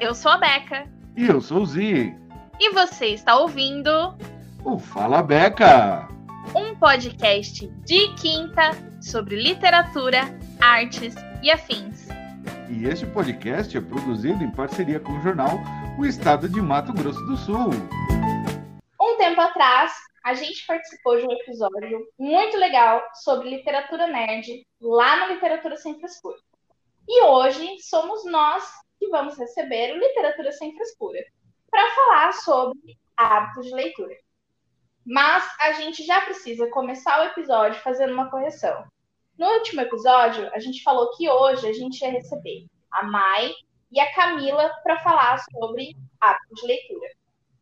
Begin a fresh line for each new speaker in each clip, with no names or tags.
eu sou a Beca.
E eu sou o Zi.
E você está ouvindo
o Fala Beca,
um podcast de quinta sobre literatura, artes e afins.
E este podcast é produzido em parceria com o jornal O Estado de Mato Grosso do Sul.
Um tempo atrás, a gente participou de um episódio muito legal sobre literatura nerd lá no Literatura Sem Frescura. E hoje somos nós que vamos receber o Literatura Sem Frescura para falar sobre hábitos de leitura. Mas a gente já precisa começar o episódio fazendo uma correção. No último episódio, a gente falou que hoje a gente ia receber a Mai e a Camila para falar sobre hábitos de leitura.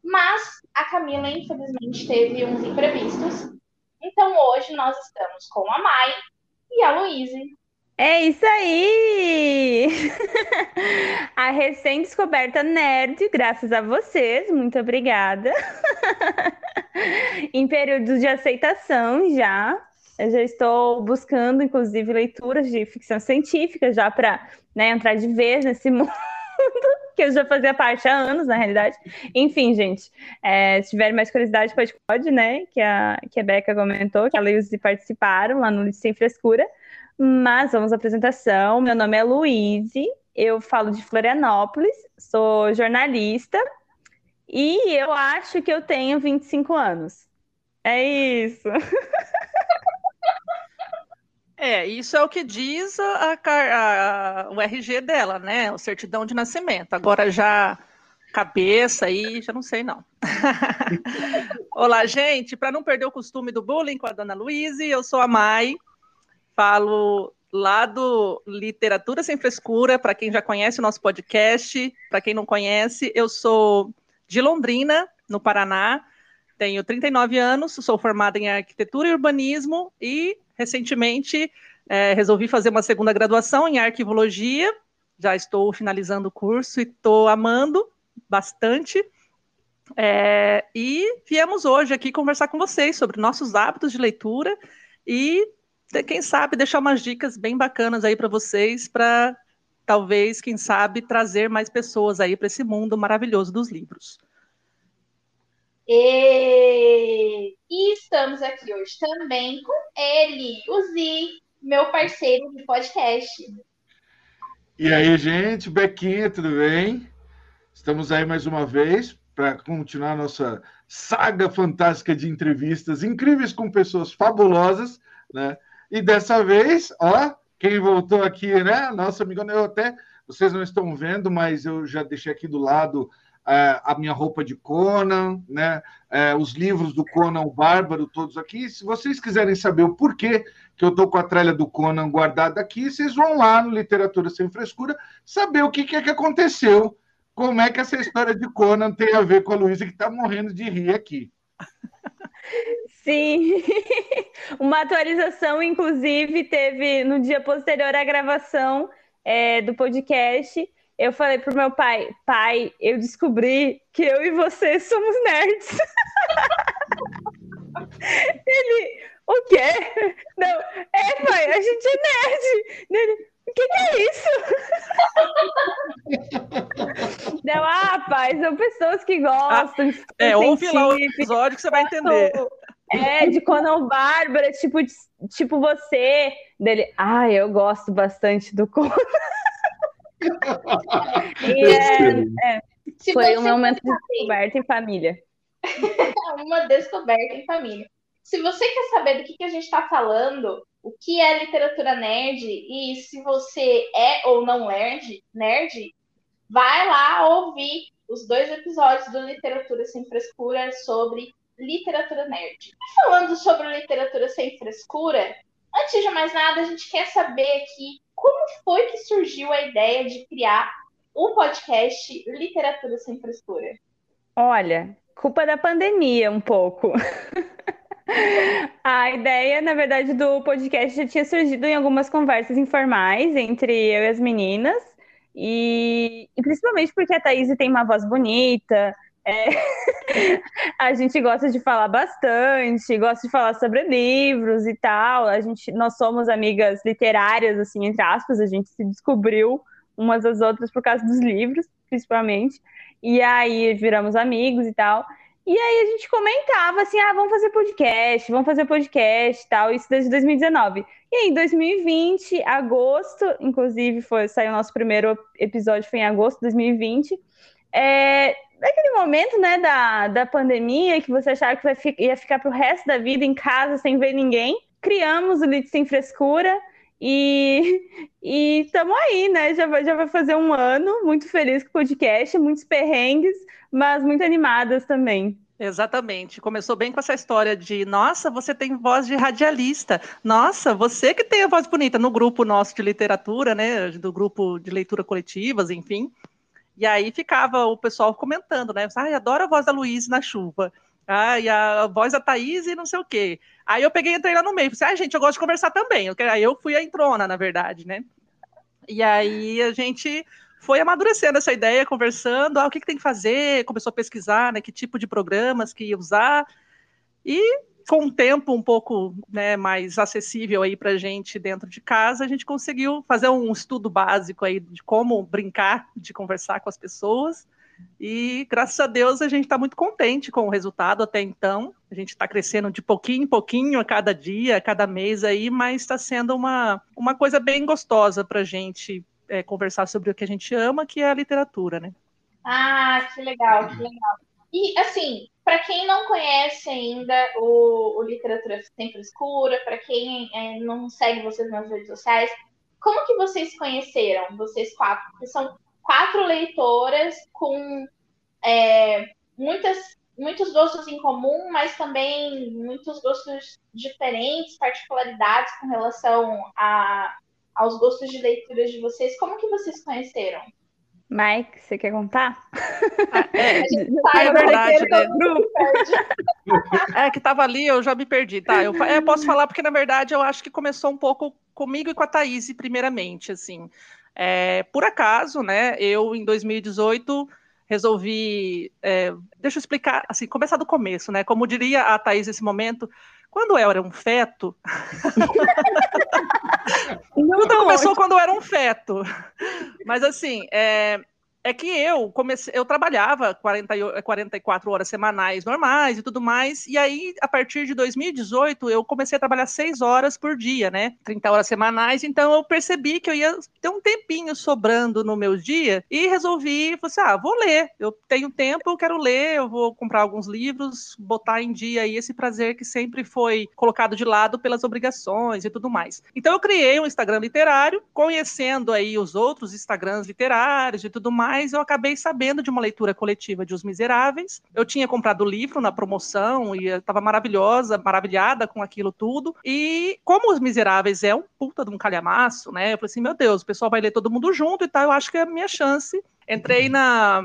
Mas a Camila, infelizmente, teve uns imprevistos. Então hoje nós estamos com a Mai e a Luíse.
É isso aí! A recém-descoberta nerd, graças a vocês, muito obrigada. em período de aceitação já. Eu já estou buscando, inclusive, leituras de ficção científica já para né, entrar de vez nesse mundo que eu já fazia parte há anos, na realidade. Enfim, gente, é, se tiver mais curiosidade, pode, pode, né? Que a, que a Beca comentou, que a Leilze participaram lá no Sem Frescura. Mas vamos à apresentação. Meu nome é Luíse, eu falo de Florianópolis, sou jornalista e eu acho que eu tenho 25 anos. É isso.
É, isso é o que diz a, a, a, o RG dela, né? O certidão de nascimento. Agora já cabeça aí, já não sei não. Olá, gente. Para não perder o costume do bullying com a dona Luíse, eu sou a Mai, falo lá do Literatura Sem Frescura, para quem já conhece o nosso podcast, para quem não conhece, eu sou de Londrina, no Paraná, tenho 39 anos, sou formada em arquitetura e urbanismo e recentemente é, resolvi fazer uma segunda graduação em arquivologia. Já estou finalizando o curso e estou amando bastante. É, e viemos hoje aqui conversar com vocês sobre nossos hábitos de leitura e, quem sabe, deixar umas dicas bem bacanas aí para vocês, para talvez, quem sabe, trazer mais pessoas aí para esse mundo maravilhoso dos livros.
E... e estamos aqui hoje também com ele, o Zi, meu parceiro de podcast.
E aí, gente, Bequinha, tudo bem? Estamos aí mais uma vez para continuar nossa saga fantástica de entrevistas incríveis com pessoas fabulosas, né? E dessa vez, ó, quem voltou aqui, né? Nossa amiga, eu até vocês não estão vendo, mas eu já deixei aqui do lado é, a minha roupa de Conan, né? É, os livros do Conan o Bárbaro, todos aqui. Se vocês quiserem saber o porquê que eu estou com a tralha do Conan guardada aqui, vocês vão lá no Literatura Sem Frescura saber o que, que é que aconteceu, como é que essa história de Conan tem a ver com a Luísa que está morrendo de rir aqui.
Sim, uma atualização, inclusive, teve no dia posterior à gravação é, do podcast eu falei pro meu pai, pai, eu descobri que eu e você somos nerds. Ele, o quê? Não, é, pai, a gente é nerd. Ele, o que, que é isso? Não, ah, pai, são pessoas que gostam.
Ah, é, ouve lá o episódio que você vai entender.
É, de Conan Bárbara, tipo, tipo você. Dele, ah, eu gosto bastante do Conan. e é, é, foi um momento de descoberta em família.
uma descoberta em família. Se você quer saber do que, que a gente está falando, o que é literatura nerd e se você é ou não nerd, nerd, vai lá ouvir os dois episódios do Literatura Sem Frescura sobre literatura nerd. Falando sobre literatura sem frescura, antes de mais nada, a gente quer saber aqui como foi que surgiu a ideia de criar o podcast Literatura Sem Frescura?
Olha, culpa da pandemia um pouco. A ideia, na verdade, do podcast já tinha surgido em algumas conversas informais entre eu e as meninas, e, e principalmente porque a Thaís tem uma voz bonita, é... a gente gosta de falar bastante, gosta de falar sobre livros e tal. A gente, nós somos amigas literárias, assim, entre aspas, a gente se descobriu umas às outras por causa dos livros. principalmente. E aí viramos amigos e tal. E aí a gente comentava assim: ah, vamos fazer podcast, vamos fazer podcast e tal, isso desde 2019. E aí, em 2020, agosto, inclusive, foi, saiu o nosso primeiro episódio, foi em agosto de 2020. É, naquele momento, né, da, da pandemia, que você achava que vai, ia ficar pro resto da vida em casa sem ver ninguém, criamos o Lit Sem Frescura e estamos aí, né? Já vai, já vai fazer um ano, muito feliz com o podcast, muitos perrengues, mas muito animadas também.
Exatamente. Começou bem com essa história de, nossa, você tem voz de radialista. Nossa, você que tem a voz bonita no grupo nosso de literatura, né, do grupo de leitura coletivas, enfim. E aí ficava o pessoal comentando, né? Ai, adoro a voz da Luiz na chuva. Ai, a voz da Thaís e não sei o quê. Aí eu peguei e entrei lá no meio. Falei, ah, gente, eu gosto de conversar também. Aí eu fui a entrona, na verdade, né? E aí a gente foi amadurecendo essa ideia, conversando, ah, o que, que tem que fazer, começou a pesquisar, né, que tipo de programas que ia usar, e com um tempo um pouco né, mais acessível aí para a gente dentro de casa, a gente conseguiu fazer um estudo básico aí de como brincar, de conversar com as pessoas, e graças a Deus a gente está muito contente com o resultado até então. A gente está crescendo de pouquinho em pouquinho a cada dia, a cada mês aí, mas está sendo uma, uma coisa bem gostosa para a gente é, conversar sobre o que a gente ama, que é a literatura, né?
Ah, que legal, que legal. E assim, para quem não conhece ainda o, o Literatura Sempre Escura, para quem é, não segue vocês nas redes sociais, como que vocês conheceram, vocês quatro? Porque são quatro leitoras com é, muitas, muitos gostos em comum, mas também muitos gostos diferentes, particularidades com relação a, aos gostos de leituras de vocês. Como que vocês conheceram?
Mike, você quer contar?
Ah, é, é verdade, né? É que tava ali, eu já me perdi, tá? Eu, eu, posso falar porque, na verdade, eu acho que começou um pouco comigo e com a Thaís, primeiramente, assim. É, por acaso, né, eu, em 2018, resolvi... É, deixa eu explicar, assim, começar do começo, né? Como diria a Thaís nesse momento, quando eu era um feto. Tudo começou quando eu era um feto. Mas assim, é, é que eu comecei, eu trabalhava 40, 44 horas semanais normais e tudo mais, e aí, a partir de 2018, eu comecei a trabalhar 6 horas por dia, né? 30 horas semanais, então eu percebi que eu ia ter um tempinho sobrando no meu dia e resolvi, assim, ah, vou ler, eu tenho tempo, eu quero ler, eu vou comprar alguns livros, botar em dia aí esse prazer que sempre foi colocado de lado pelas obrigações e tudo mais. Então eu criei um Instagram literário, conhecendo aí os outros Instagrams literários e tudo mais, mas eu acabei sabendo de uma leitura coletiva de Os Miseráveis. Eu tinha comprado o livro na promoção e estava maravilhosa, maravilhada com aquilo tudo. E como Os Miseráveis é um puta de um calhamaço, né? Eu falei assim, meu Deus, o pessoal vai ler todo mundo junto e tal, eu acho que é a minha chance. Entrei na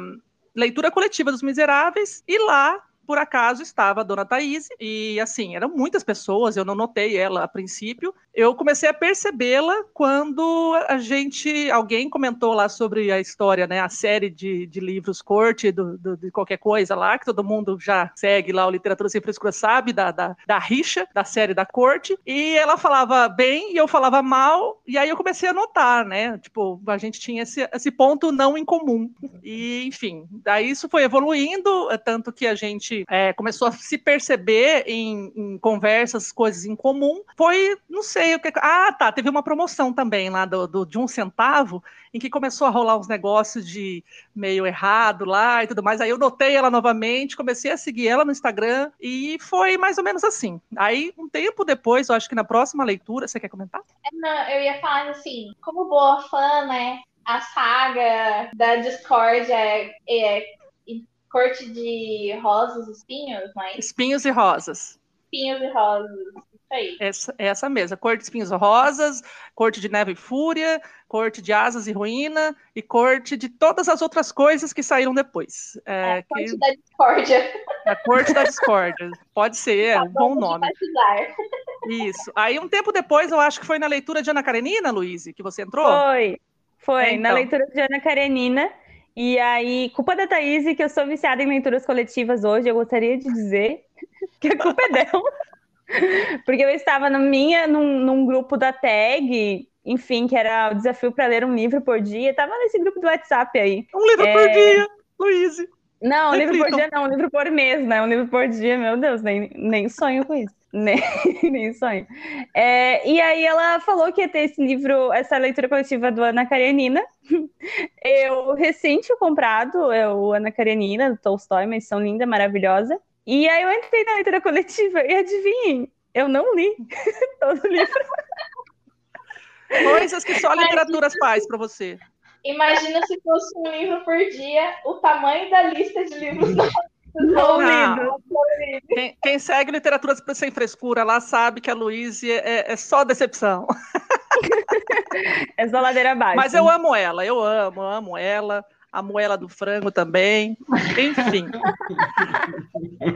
leitura coletiva dos Miseráveis e lá por acaso estava a dona Thaís, e assim, eram muitas pessoas, eu não notei ela a princípio. Eu comecei a percebê-la quando a gente, alguém comentou lá sobre a história, né, a série de, de livros corte do, do, de qualquer coisa lá, que todo mundo já segue lá, o Literatura Sem Frescura sabe, da, da, da rixa, da série da corte, e ela falava bem e eu falava mal, e aí eu comecei a notar, né, tipo, a gente tinha esse, esse ponto não em comum. E, enfim, daí isso foi evoluindo, tanto que a gente gente é, começou a se perceber em, em, conversas, coisas em comum, foi, não sei o que. Ah, tá, teve uma promoção também lá do, do, de um centavo, em que começou a rolar uns negócios de meio errado lá e tudo mais. Aí eu notei ela novamente, comecei a seguir ela no Instagram e foi mais ou menos assim. Aí, um tempo depois, eu acho que na próxima leitura, você quer comentar?
É, não, eu ia falar assim, como boa fã, né? A saga da Discord é, é corte de rosas, espinhos, mas.
Espinhos e rosas.
Espinhos e rosas. Aí.
Essa, essa mesma. Corte de espinhos rosas, corte de neve e fúria, corte de asas e ruína, e corte de todas as outras coisas que saíram depois.
É, é a corte que... da discórdia.
A corte da discórdia. Pode ser, é um bom nome. Isso. Aí, um tempo depois, eu acho que foi na leitura de Ana Karenina, Luiz, que você entrou?
Foi. Foi, é, então. na leitura de Ana Karenina. E aí, culpa da Thaís, que eu sou viciada em leituras coletivas hoje, eu gostaria de dizer que a culpa é dela. Porque eu estava na minha, num, num grupo da tag, enfim, que era o desafio para ler um livro por dia. Tava nesse grupo do WhatsApp aí.
Um livro é... por dia, Luiz.
Não, um livro por dia não, um livro por mês, né? Um livro por dia, meu Deus, nem, nem sonho com isso. Nem, nem sonho. É, e aí ela falou que ia ter esse livro, essa leitura coletiva do Ana Karenina. Eu recente tinha comprado, é o Ana Karenina, do Tolstói, uma edição linda, maravilhosa. E aí eu entrei na leitura coletiva e adivinhem, eu não li todo o livro.
Coisas que só a literatura faz para você.
Imagina se fosse um livro por dia, o tamanho da lista de livros não,
não Quem, quem, segue literatura sem frescura lá sabe que a Luísa é, é, só decepção.
É só ladeira abaixo.
Mas eu amo ela, eu amo, amo ela a moela do frango também, enfim.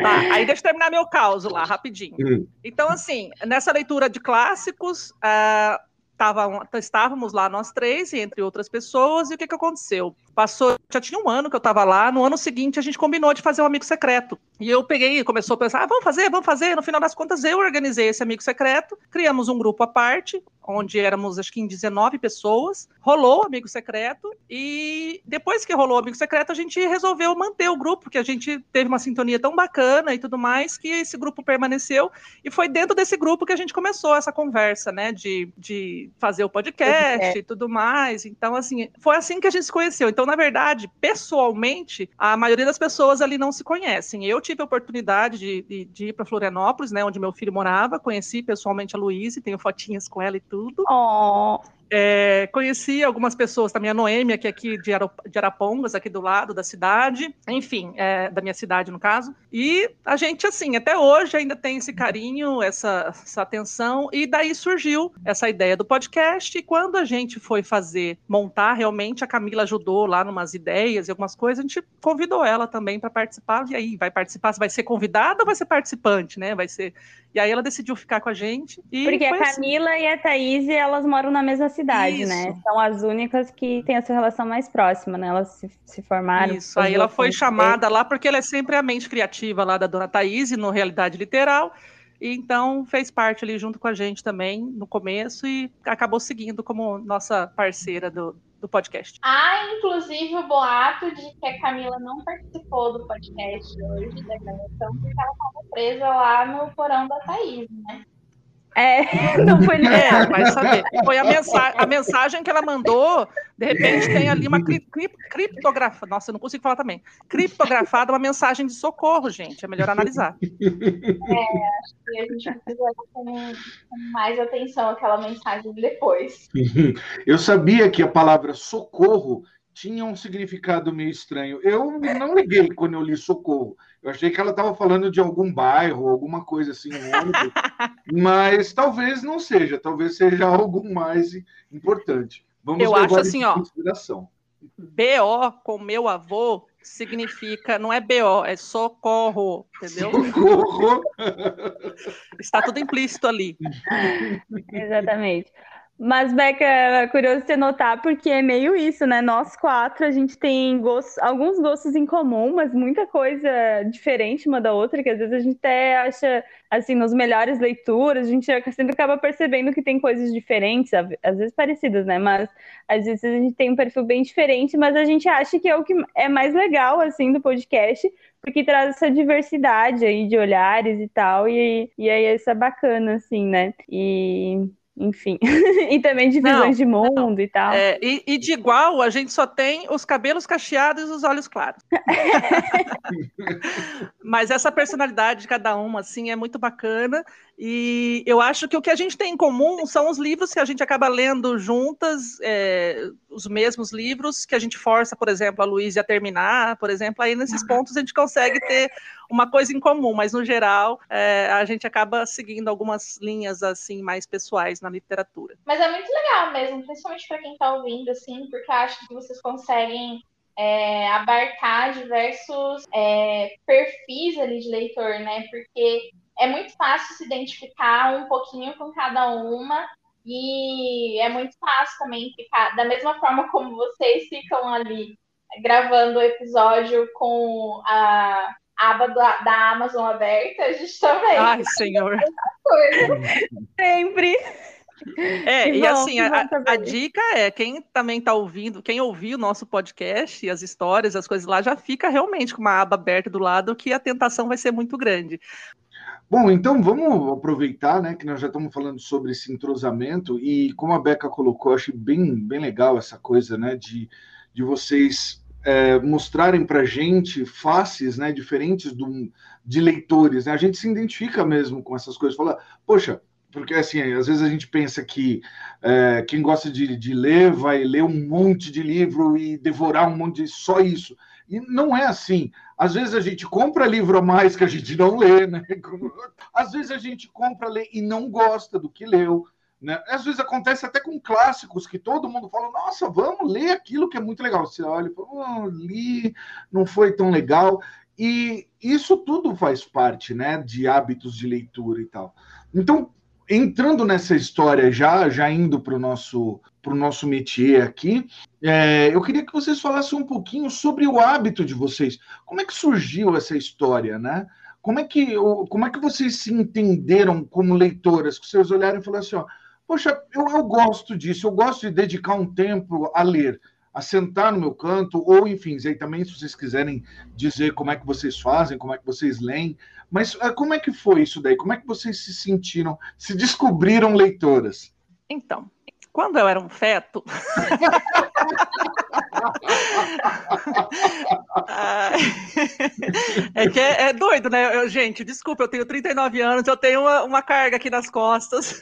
tá, aí deixa eu terminar meu caos lá, rapidinho. Hum. Então, assim, nessa leitura de clássicos, uh, tava, estávamos lá nós três, entre outras pessoas, e o que, que aconteceu? Passou, já tinha um ano que eu estava lá, no ano seguinte a gente combinou de fazer um amigo secreto. E eu peguei, começou a pensar, ah, vamos fazer, vamos fazer. No final das contas, eu organizei esse amigo secreto, criamos um grupo à parte, onde éramos acho que em 19 pessoas. Rolou o Amigo Secreto e depois que rolou o Amigo Secreto, a gente resolveu manter o grupo, porque a gente teve uma sintonia tão bacana e tudo mais, que esse grupo permaneceu e foi dentro desse grupo que a gente começou essa conversa, né, de, de fazer o podcast é. e tudo mais. Então, assim, foi assim que a gente se conheceu. Então, na verdade, pessoalmente, a maioria das pessoas ali não se conhecem. Eu tive a oportunidade de, de, de ir para Florianópolis, né, onde meu filho morava, conheci pessoalmente a Luísa, tenho fotinhas com ela e tudo tudo.
Oh.
É, conheci algumas pessoas também, a Noêmia, que é aqui de, Arapongas, aqui do lado da cidade, enfim, é, da minha cidade, no caso. E a gente, assim, até hoje ainda tem esse carinho, essa, essa atenção, e daí surgiu essa ideia do podcast. E quando a gente foi fazer, montar realmente, a Camila ajudou lá numas ideias e algumas coisas, a gente convidou ela também para participar. E aí, vai participar? Vai ser convidada ou vai ser participante, né? Vai ser. E aí ela decidiu ficar com a gente.
Porque a assim. Camila assim. e a Thaís, elas moram na mesma cidade, né? Isso. né? São as únicas que têm essa relação mais próxima, né? Elas se, se formaram.
Isso, aí ela foi chamada lá porque ela é sempre a mente criativa lá da dona Thaís, no Realidade Literal. E então fez parte ali junto com a gente também no começo e acabou seguindo como nossa parceira do, do podcast.
Há, inclusive, o boato de que a Camila não participou do podcast hoje da gravação, porque ela estava presa lá no porão da Thaís, né?
É, não foi nem.
É, vai saber. Foi a, mensa a mensagem que ela mandou, de repente tem ali uma cri cri criptografada. Nossa, eu não consigo falar também. Criptografada, uma mensagem de socorro, gente. É melhor analisar.
É, acho que a gente precisa com mais atenção àquela mensagem depois.
Eu sabia que a palavra socorro tinha um significado meio estranho. Eu não liguei quando eu li socorro. Eu achei que ela estava falando de algum bairro, alguma coisa assim, ônibus, mas talvez não seja, talvez seja algo mais importante.
Vamos eu acho assim, ó. BO com meu avô significa, não é BO, é socorro, entendeu? Socorro. Está tudo implícito ali.
Exatamente. Mas, Beca, é curioso você notar, porque é meio isso, né? Nós quatro, a gente tem gostos, alguns gostos em comum, mas muita coisa diferente uma da outra, que às vezes a gente até acha, assim, nos melhores leituras, a gente sempre acaba percebendo que tem coisas diferentes, às vezes parecidas, né? Mas às vezes a gente tem um perfil bem diferente, mas a gente acha que é o que é mais legal, assim, do podcast, porque traz essa diversidade aí de olhares e tal, e, e aí isso é bacana, assim, né? E enfim. e também de visões não, de mundo não. e tal.
É, e, e, de igual, a gente só tem os cabelos cacheados e os olhos claros. Mas essa personalidade de cada uma, assim, é muito bacana. E eu acho que o que a gente tem em comum são os livros que a gente acaba lendo juntas, é, os mesmos livros que a gente força, por exemplo, a Luísa a terminar, por exemplo, aí nesses pontos a gente consegue ter uma coisa em comum, mas no geral é, a gente acaba seguindo algumas linhas assim mais pessoais na literatura.
Mas é muito legal mesmo, principalmente para quem está ouvindo, assim, porque acho que vocês conseguem é, abarcar diversos é, perfis ali de leitor, né? Porque é muito fácil se identificar um pouquinho com cada uma e é muito fácil também ficar da mesma forma como vocês ficam ali gravando o episódio com a aba da, da Amazon aberta, a gente também.
Ai, senhor.
Sempre.
É, que e bom, assim, a, a, dica é, quem também está ouvindo, quem ouviu o nosso podcast e as histórias, as coisas lá, já fica realmente com uma aba aberta do lado que a tentação vai ser muito grande.
Bom, então vamos aproveitar, né, que nós já estamos falando sobre esse entrosamento e como a Beca colocou, achei bem, bem legal essa coisa, né, de, de vocês é, mostrarem para gente faces, né, diferentes do, de leitores, né? A gente se identifica mesmo com essas coisas, fala, poxa, porque assim, às vezes a gente pensa que é, quem gosta de, de, ler vai ler um monte de livro e devorar um monte de só isso. E não é assim. Às vezes a gente compra livro a mais que a gente não lê, né? Às vezes a gente compra, lê e não gosta do que leu. Né? Às vezes acontece até com clássicos que todo mundo fala, nossa, vamos ler aquilo que é muito legal. Você olha e fala, oh, li, não foi tão legal. E isso tudo faz parte né, de hábitos de leitura e tal. Então, entrando nessa história já, já indo para o nosso, pro nosso métier aqui, é, eu queria que vocês falassem um pouquinho sobre o hábito de vocês. Como é que surgiu essa história, né? Como é que, como é que vocês se entenderam como leitoras? Que vocês olharam e falaram assim, ó, poxa, eu, eu gosto disso, eu gosto de dedicar um tempo a ler a sentar no meu canto, ou enfim, aí também se vocês quiserem dizer como é que vocês fazem, como é que vocês leem, mas eh, como é que foi isso daí? Como é que vocês se sentiram, se descobriram leitoras?
Então, quando eu era um feto. é que é, é, doido, né? Eu, gente, desculpa, eu tenho 39 anos, eu tenho uma, uma carga aqui nas costas,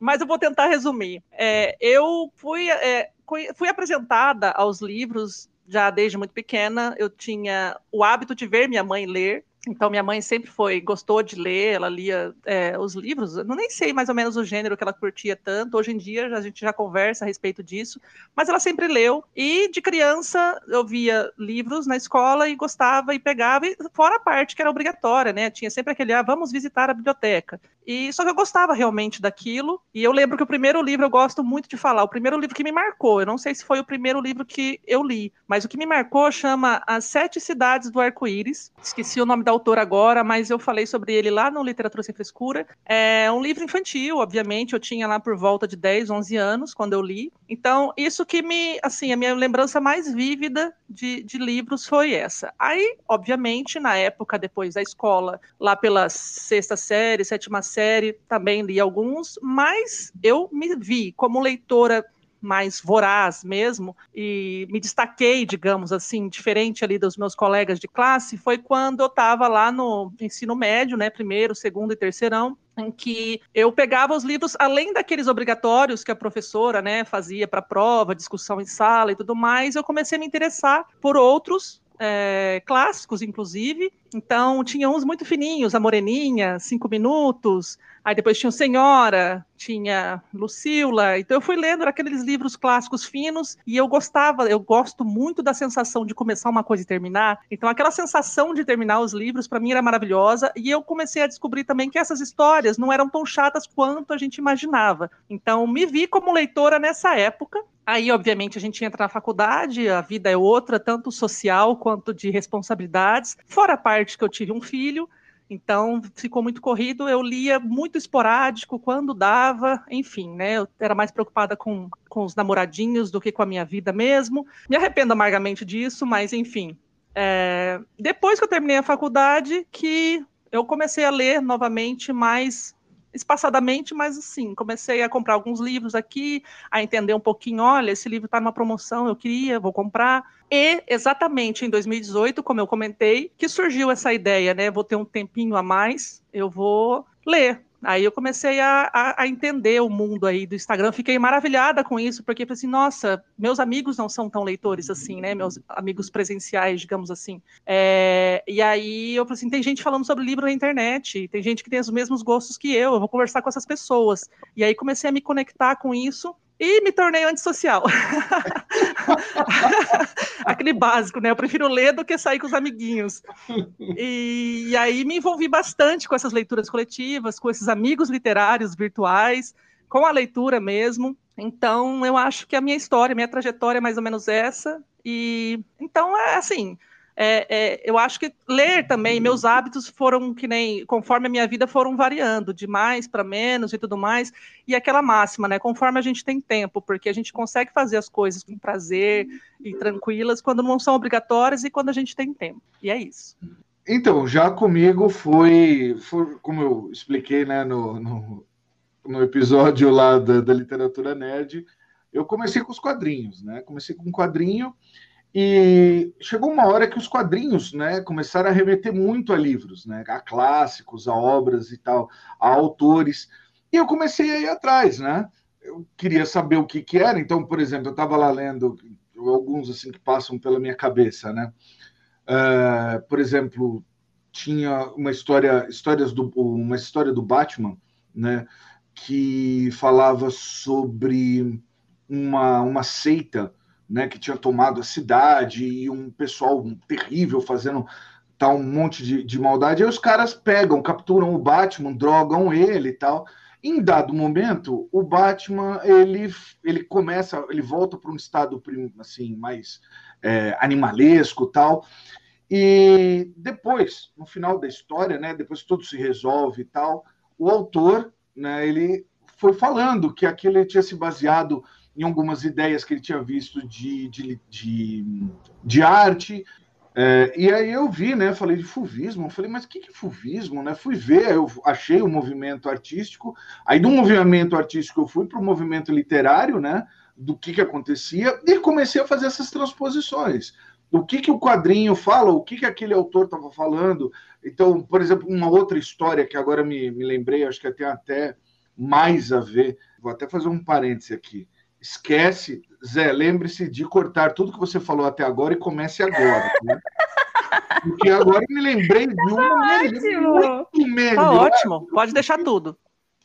mas eu vou tentar resumir. É, eu fui, é, fui apresentada aos livros já desde muito pequena. Eu tinha o hábito de ver minha mãe ler, então, minha mãe sempre foi, gostou de ler, ela lia é, os livros, eu nem sei mais ou menos o gênero que ela curtia tanto, hoje em dia a gente já conversa a respeito disso, mas ela sempre leu, e de criança eu via livros na escola e gostava e pegava, e fora a parte que era obrigatória, né, tinha sempre aquele, ah, vamos visitar a biblioteca, e só que eu gostava realmente daquilo, e eu lembro que o primeiro livro eu gosto muito de falar, o primeiro livro que me marcou, eu não sei se foi o primeiro livro que eu li, mas o que me marcou chama As Sete Cidades do Arco-Íris, esqueci o nome da autor agora, mas eu falei sobre ele lá no Literatura Sem Frescura. É um livro infantil, obviamente, eu tinha lá por volta de 10, 11 anos quando eu li. Então, isso que me, assim, a minha lembrança mais vívida de, de livros foi essa. Aí, obviamente, na época depois da escola, lá pela sexta série, sétima série, também li alguns, mas eu me vi como leitora mais voraz mesmo, e me destaquei, digamos assim, diferente ali dos meus colegas de classe, foi quando eu estava lá no ensino médio, né, primeiro, segundo e terceirão, em que eu pegava os livros, além daqueles obrigatórios que a professora né, fazia para prova, discussão em sala e tudo mais, eu comecei a me interessar por outros é, clássicos, inclusive. Então, tinha uns muito fininhos, a Moreninha, Cinco Minutos, aí depois tinha o Senhora, tinha Lucila. Então, eu fui lendo aqueles livros clássicos finos e eu gostava, eu gosto muito da sensação de começar uma coisa e terminar. Então, aquela sensação de terminar os livros, para mim, era maravilhosa. E eu comecei a descobrir também que essas histórias não eram tão chatas quanto a gente imaginava. Então, me vi como leitora nessa época Aí, obviamente, a gente entra na faculdade, a vida é outra, tanto social quanto de responsabilidades. Fora a parte que eu tive um filho, então ficou muito corrido. Eu lia muito esporádico, quando dava, enfim, né? Eu era mais preocupada com, com os namoradinhos do que com a minha vida mesmo. Me arrependo amargamente disso, mas enfim. É... Depois que eu terminei a faculdade, que eu comecei a ler novamente mais espaçadamente, mas assim, comecei a comprar alguns livros aqui, a entender um pouquinho, olha, esse livro está numa promoção, eu queria, vou comprar. E exatamente em 2018, como eu comentei, que surgiu essa ideia, né? Vou ter um tempinho a mais, eu vou ler Aí eu comecei a, a, a, entender o mundo aí do Instagram, fiquei maravilhada com isso, porque falei assim, nossa, meus amigos não são tão leitores assim, né? Meus amigos presenciais, digamos assim. É, e aí eu falei assim, tem gente falando sobre livro na internet, tem gente que tem os mesmos gostos que eu, eu vou conversar com essas pessoas. E aí comecei a me conectar com isso e me tornei antissocial. Aquele básico, né? Eu prefiro ler do que sair com os amiguinhos. E, e, aí me envolvi bastante com essas leituras coletivas, com esses amigos literários virtuais, com a leitura mesmo. Então, eu acho que a minha história, minha trajetória é mais ou menos essa. E então é assim. É, é, eu acho que ler também, meus hábitos foram que nem, conforme a minha vida foram variando, de mais para menos e tudo mais, e aquela máxima, né? Conforme a gente tem tempo, porque a gente consegue fazer as coisas com prazer e tranquilas quando não são obrigatórias e quando a gente tem tempo. E é isso.
Então, já comigo foi, foi como eu expliquei né, no, no, no episódio lá da, da literatura nerd, eu comecei com os quadrinhos, né? Comecei com um quadrinho e chegou uma hora que os quadrinhos, né, começaram a remeter muito a livros, né, a clássicos, a obras e tal, a autores. E eu comecei a ir atrás, né? Eu queria saber o que que era. Então, por exemplo, eu estava lá lendo alguns assim que passam pela minha cabeça, né? Uh, por exemplo, tinha uma história, histórias do, uma história do Batman, né? Que falava sobre uma, uma seita né, que tinha tomado a cidade e um pessoal terrível fazendo tal um monte de, de maldade. Aí os caras pegam, capturam o Batman, drogam ele e tal. Em dado momento, o Batman ele, ele começa, ele volta para um estado assim mais é, animalesco tal. E depois, no final da história, né, depois tudo se resolve e tal, o autor, né, ele foi falando que aquilo tinha se baseado em algumas ideias que ele tinha visto de, de, de, de arte. É, e aí eu vi, né? Falei de fuvismo, falei, mas o que, que é fuvismo? Né? Fui ver, eu achei o movimento artístico, aí do movimento artístico eu fui para o movimento literário, né? Do que, que acontecia, e comecei a fazer essas transposições. Do que, que o quadrinho fala, o que, que aquele autor estava falando. Então, por exemplo, uma outra história que agora me, me lembrei, acho que tem até mais a ver, vou até fazer um parêntese aqui esquece, Zé, lembre-se de cortar tudo que você falou até agora e comece agora. Né? Porque agora eu me lembrei de uma
muito melhor. Tá ótimo, pode deixar tudo.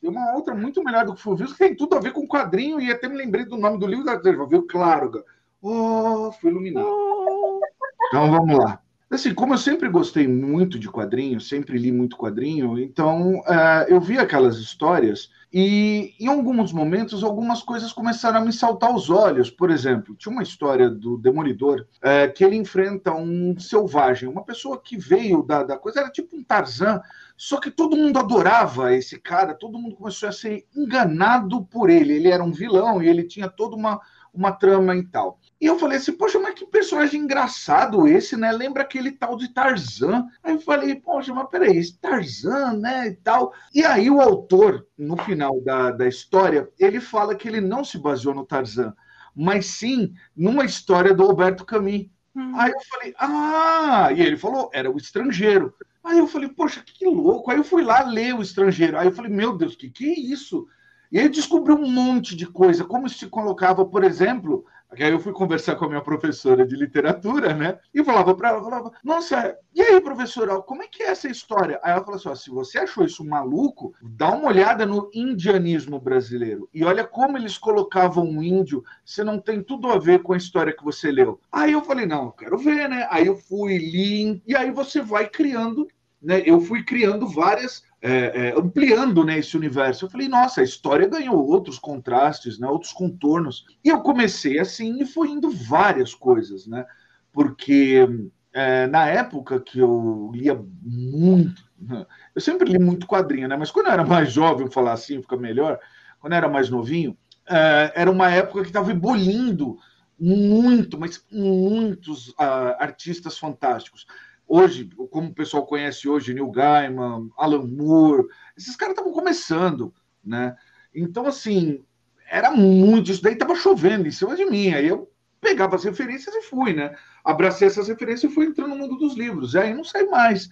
Tem uma outra muito melhor do que Fulvio, que tem tudo a ver com quadrinho, e até me lembrei do nome do livro da viu? Claro. Oh, fui iluminado. Oh. Então vamos lá. Assim, como eu sempre gostei muito de quadrinhos, sempre li muito quadrinho, então uh, eu vi aquelas histórias e em alguns momentos algumas coisas começaram a me saltar aos olhos. Por exemplo, tinha uma história do Demolidor uh, que ele enfrenta um selvagem, uma pessoa que veio da, da coisa, era tipo um Tarzan, só que todo mundo adorava esse cara, todo mundo começou a ser enganado por ele. Ele era um vilão e ele tinha toda uma, uma trama e tal. E eu falei assim, poxa, mas que personagem engraçado esse, né? Lembra aquele tal de Tarzan. Aí eu falei, poxa, mas peraí, esse Tarzan, né? E tal. E aí o autor, no final da, da história, ele fala que ele não se baseou no Tarzan, mas sim numa história do Alberto Camus. Hum. Aí eu falei, ah! E ele falou, era o estrangeiro. Aí eu falei, poxa, que louco. Aí eu fui lá ler o estrangeiro. Aí eu falei, meu Deus, que que é isso? E aí descobri um monte de coisa, como se colocava, por exemplo, Aí eu fui conversar com a minha professora de literatura, né? E falava para ela, falava, nossa, e aí, professora, como é que é essa história? Aí ela falou assim: ó, se você achou isso maluco, dá uma olhada no indianismo brasileiro. E olha como eles colocavam um índio, você não tem tudo a ver com a história que você leu. Aí eu falei, não, eu quero ver, né? Aí eu fui, li, e aí você vai criando né, eu fui criando várias, é, é, ampliando né, esse universo. Eu falei, nossa, a história ganhou outros contrastes, né, outros contornos. E eu comecei assim e fui indo várias coisas, né? Porque é, na época que eu lia muito, né, eu sempre li muito quadrinho, né? Mas quando eu era mais jovem, falar assim fica melhor, quando eu era mais novinho, é, era uma época que estava ebolindo muito, mas muitos uh, artistas fantásticos hoje, como o pessoal conhece hoje, Neil Gaiman, Alan Moore, esses caras estavam começando, né? Então, assim, era muito, isso daí estava chovendo em cima de mim, aí eu pegava as referências e fui, né? Abracei essas referências e fui entrando no mundo dos livros, e aí não sai mais.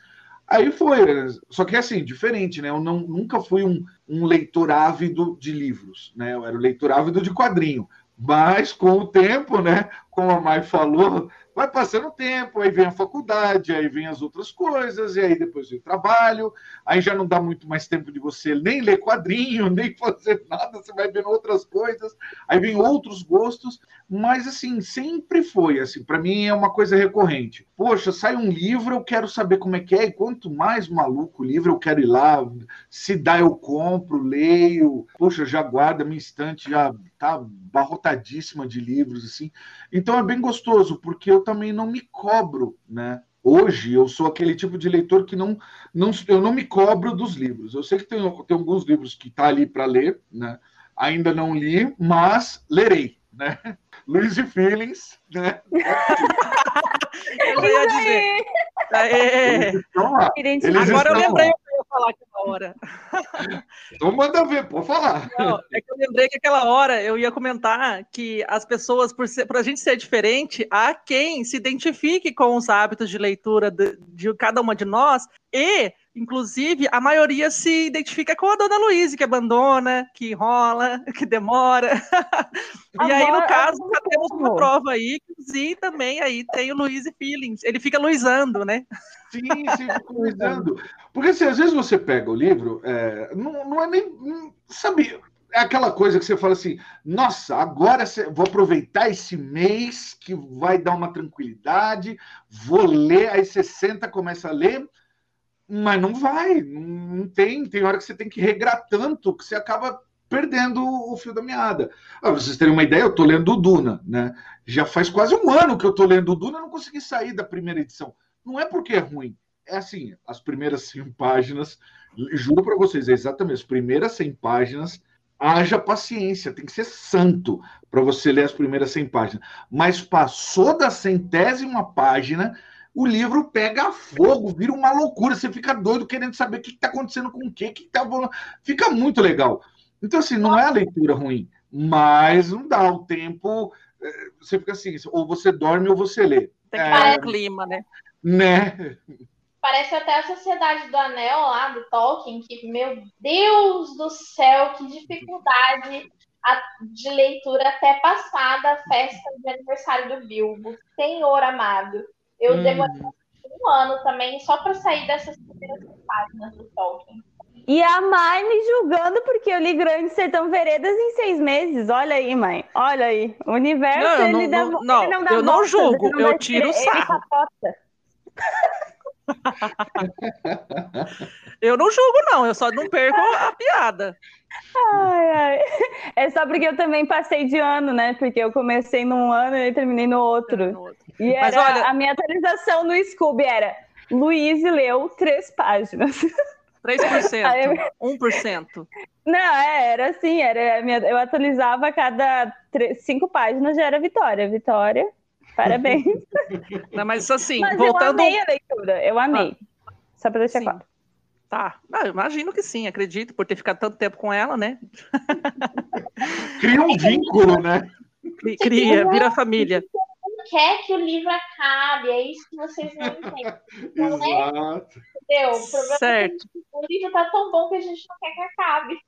Aí foi, só que assim, diferente, né? Eu não, nunca fui um, um leitor ávido de livros, né? Eu era o leitor ávido de quadrinho. Mas com o tempo, né? Como a Mai falou, vai passando o tempo, aí vem a faculdade, aí vem as outras coisas, e aí depois vem o trabalho, aí já não dá muito mais tempo de você nem ler quadrinho, nem fazer nada, você vai vendo outras coisas, aí vem outros gostos, mas assim, sempre foi assim, para mim é uma coisa recorrente. Poxa, sai um livro, eu quero saber como é que é, e quanto mais maluco o livro, eu quero ir lá, se dá eu compro, leio, poxa, já guarda minha estante, já tá barrotadíssima de livros assim. Então é bem gostoso, porque eu também não me cobro, né? hoje eu sou aquele tipo de leitor que não, não eu não me cobro dos livros. Eu sei que tem, tem alguns livros que tá ali para ler, né? Ainda não li, mas lerei, né? Luiz e Feelings, né?
eu ia dizer. Aê.
Agora
eu lembrei o que eu ia falar aquela hora.
Então manda ver, pode falar.
Não, é que eu lembrei que aquela hora eu ia comentar que as pessoas, por, ser, por a gente ser diferente, há quem se identifique com os hábitos de leitura de, de cada uma de nós e Inclusive, a maioria se identifica com a dona Luísa, que abandona, que enrola, que demora. e aí, no caso, já temos uma prova aí, que o Zi também aí tem o Luiz Feelings. Ele fica luizando, né?
Sim, sim, fica luizando. Porque assim, às vezes você pega o livro, é, não, não é nem. Sabe, é aquela coisa que você fala assim: nossa, agora vou aproveitar esse mês que vai dar uma tranquilidade, vou ler, aí você senta, começa a ler mas não vai, não tem. Tem hora que você tem que regrar tanto que você acaba perdendo o fio da meada. Ah, vocês terem uma ideia, eu estou lendo o Duna, né? Já faz quase um ano que eu estou lendo o Duna, eu não consegui sair da primeira edição. Não é porque é ruim, é assim, as primeiras 100 páginas, juro para vocês, é exatamente, as primeiras 100 páginas, haja paciência, tem que ser santo para você ler as primeiras 100 páginas. Mas passou da centésima página, o livro pega fogo, vira uma loucura, você fica doido querendo saber o que está acontecendo com o quê, que tá Fica muito legal. Então, assim, não é a leitura ruim, mas não dá o tempo. É, você fica assim, ou você dorme ou você lê.
Tem que é, o clima, né?
Né?
Parece até a Sociedade do Anel lá, do Tolkien, que, meu Deus do céu, que dificuldade de leitura até passada a festa de aniversário do Bilbo. Senhor amado. Eu hum. demorei um ano também só para sair dessas primeiras páginas do Tolkien.
E a mãe me julgando porque eu li Grande Sertão Veredas em seis meses. Olha aí, mãe. Olha aí. O universo,
não,
ele,
não,
dá,
não,
ele não
dá Eu não julgo, não eu tiro o sarro. eu não julgo, não. Eu só não perco a piada.
Ai, ai. É só porque eu também passei de ano, né? Porque eu comecei num ano e terminei no outro. No outro. E Mas era, olha... a minha atualização no Scooby era Luiz leu três páginas.
3%, Aí, 1%.
Não, é, era assim, era minha, eu atualizava a cada três, cinco páginas já era vitória. Vitória, parabéns.
Não, mas assim, mas voltando...
eu amei a leitura, eu amei. Ah, Só para deixar sim. claro.
Tá, ah, imagino que sim, acredito, por ter ficado tanto tempo com ela, né?
Cria um vínculo, né?
Cria, vira família
quer que o livro acabe, é isso que vocês não entendem. Não é? Exato. Entendeu? O problema certo. é que o livro tá tão bom que a gente não quer que acabe.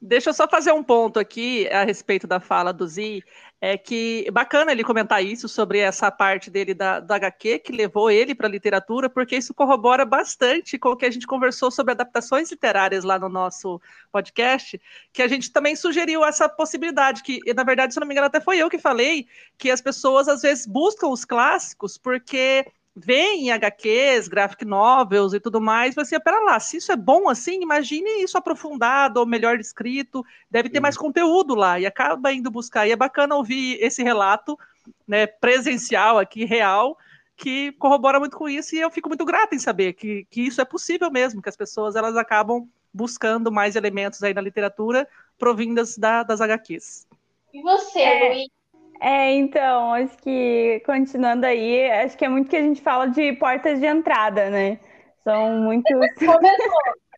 Deixa eu só fazer um ponto aqui a respeito da fala do Zi é que bacana ele comentar isso sobre essa parte dele da, da HQ que levou ele para a literatura, porque isso corrobora bastante com o que a gente conversou sobre adaptações literárias lá no nosso podcast, que a gente também sugeriu essa possibilidade, que na verdade, se não me engano, até foi eu que falei, que as pessoas às vezes buscam os clássicos porque vem em HQs, graphic novels e tudo mais, vai ser, pera lá, se isso é bom assim, imagine isso aprofundado ou melhor descrito, deve ter mais conteúdo lá, e acaba indo buscar, e é bacana ouvir esse relato, né, presencial aqui, real, que corrobora muito com isso, e eu fico muito grata em saber que, que isso é possível mesmo, que as pessoas, elas acabam buscando mais elementos aí na literatura provindas da, das HQs.
E você, é. Luiz?
É, então, acho que continuando aí, acho que é muito que a gente fala de portas de entrada, né? São muitos.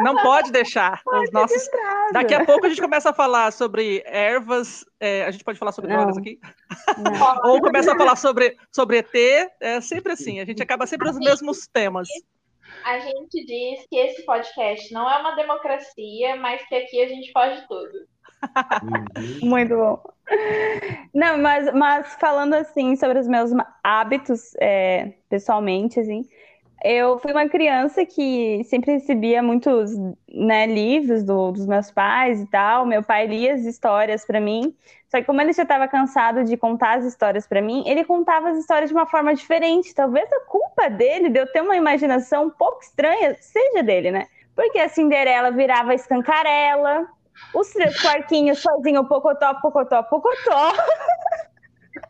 Não pode deixar. Os nossos... Daqui a pouco a gente começa a falar sobre ervas. É, a gente pode falar sobre Não. drogas aqui? Não. Ou começa a falar sobre, sobre ET. É sempre assim, a gente acaba sempre nos mesmos temas.
A gente diz que esse podcast não é uma democracia, mas que aqui a gente pode tudo.
Muito bom. Não, mas, mas falando assim sobre os meus hábitos é, pessoalmente, assim, eu fui uma criança que sempre recebia muitos né, livros do, dos meus pais e tal. Meu pai lia as histórias para mim. Só que como ele já estava cansado de contar as histórias para mim, ele contava as histórias de uma forma diferente. Talvez a culpa dele de eu ter uma imaginação um pouco estranha seja dele, né? Porque a Cinderela virava escancarela, os três quarquinhos sozinho, pocotó, pocotó, pocotó.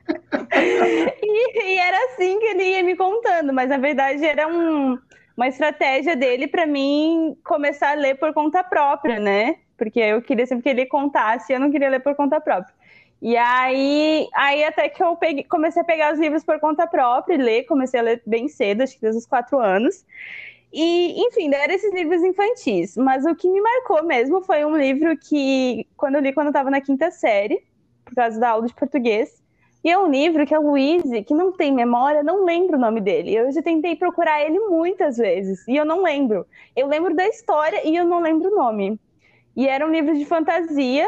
e, e, era assim que ele ia me contando mas na verdade era um, uma estratégia dele para mim começar a ler por conta própria, né? Porque eu queria sempre que ele contasse, eu não queria ler por conta própria. E aí, aí até que eu peguei, comecei a pegar os livros por conta própria e ler, comecei a ler bem cedo, acho que desde os quatro anos. E, enfim, eram esses livros infantis. Mas o que me marcou mesmo foi um livro que, quando eu li quando eu estava na quinta série, por causa da aula de português, e é um livro que a Louise, que não tem memória, não lembro o nome dele. Eu já tentei procurar ele muitas vezes e eu não lembro. Eu lembro da história e eu não lembro o nome. E era um livro de fantasia.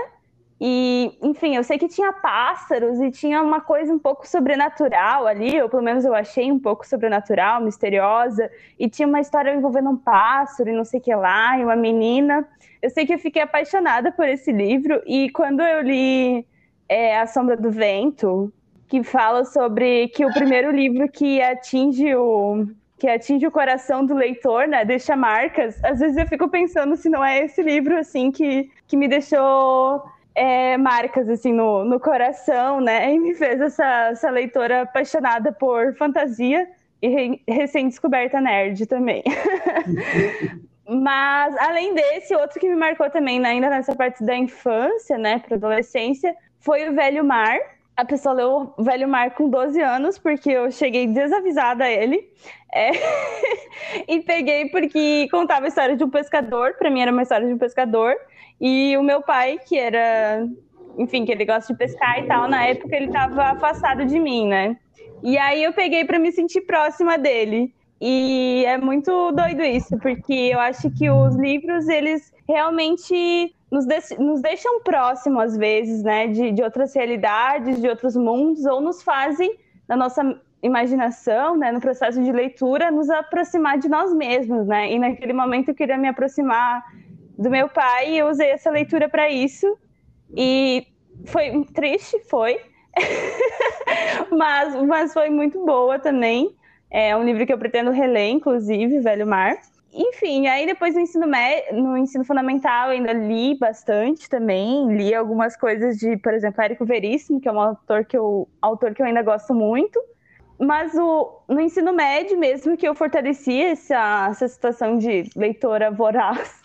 E, enfim, eu sei que tinha pássaros e tinha uma coisa um pouco sobrenatural ali, ou pelo menos eu achei um pouco sobrenatural, misteriosa, e tinha uma história envolvendo um pássaro e não sei o que lá, e uma menina. Eu sei que eu fiquei apaixonada por esse livro, e quando eu li é, A Sombra do Vento, que fala sobre que o primeiro livro que atinge o que atinge o coração do leitor, né, deixa marcas. Às vezes eu fico pensando se não é esse livro assim que, que me deixou é, marcas assim no, no coração, né, e me fez essa, essa leitora apaixonada por fantasia e re, recém-descoberta nerd também. Mas além desse, outro que me marcou também, né, ainda nessa parte da infância, né, para adolescência, foi o Velho Mar a pessoa leu o Velho Mar com 12 anos, porque eu cheguei desavisada a ele. É... e peguei porque contava a história de um pescador, para mim era uma história de um pescador. E o meu pai, que era, enfim, que ele gosta de pescar e tal, na época ele estava afastado de mim, né? E aí eu peguei para me sentir próxima dele. E é muito doido isso, porque eu acho que os livros, eles realmente nos, de, nos deixam próximos, às vezes, né, de, de outras realidades, de outros mundos, ou nos fazem, na nossa imaginação, né, no processo de leitura, nos aproximar de nós mesmos, né? E naquele momento eu queria me aproximar do meu pai e eu usei essa leitura para isso. E foi triste, foi, mas, mas foi muito boa também. É um livro que eu pretendo reler, inclusive, Velho Mar. Enfim, aí depois no ensino, no ensino fundamental ainda li bastante também, li algumas coisas de, por exemplo, Érico Veríssimo, que é um autor que eu, autor que eu ainda gosto muito. Mas o, no ensino médio mesmo que eu fortaleci essa, essa situação de leitora voraz,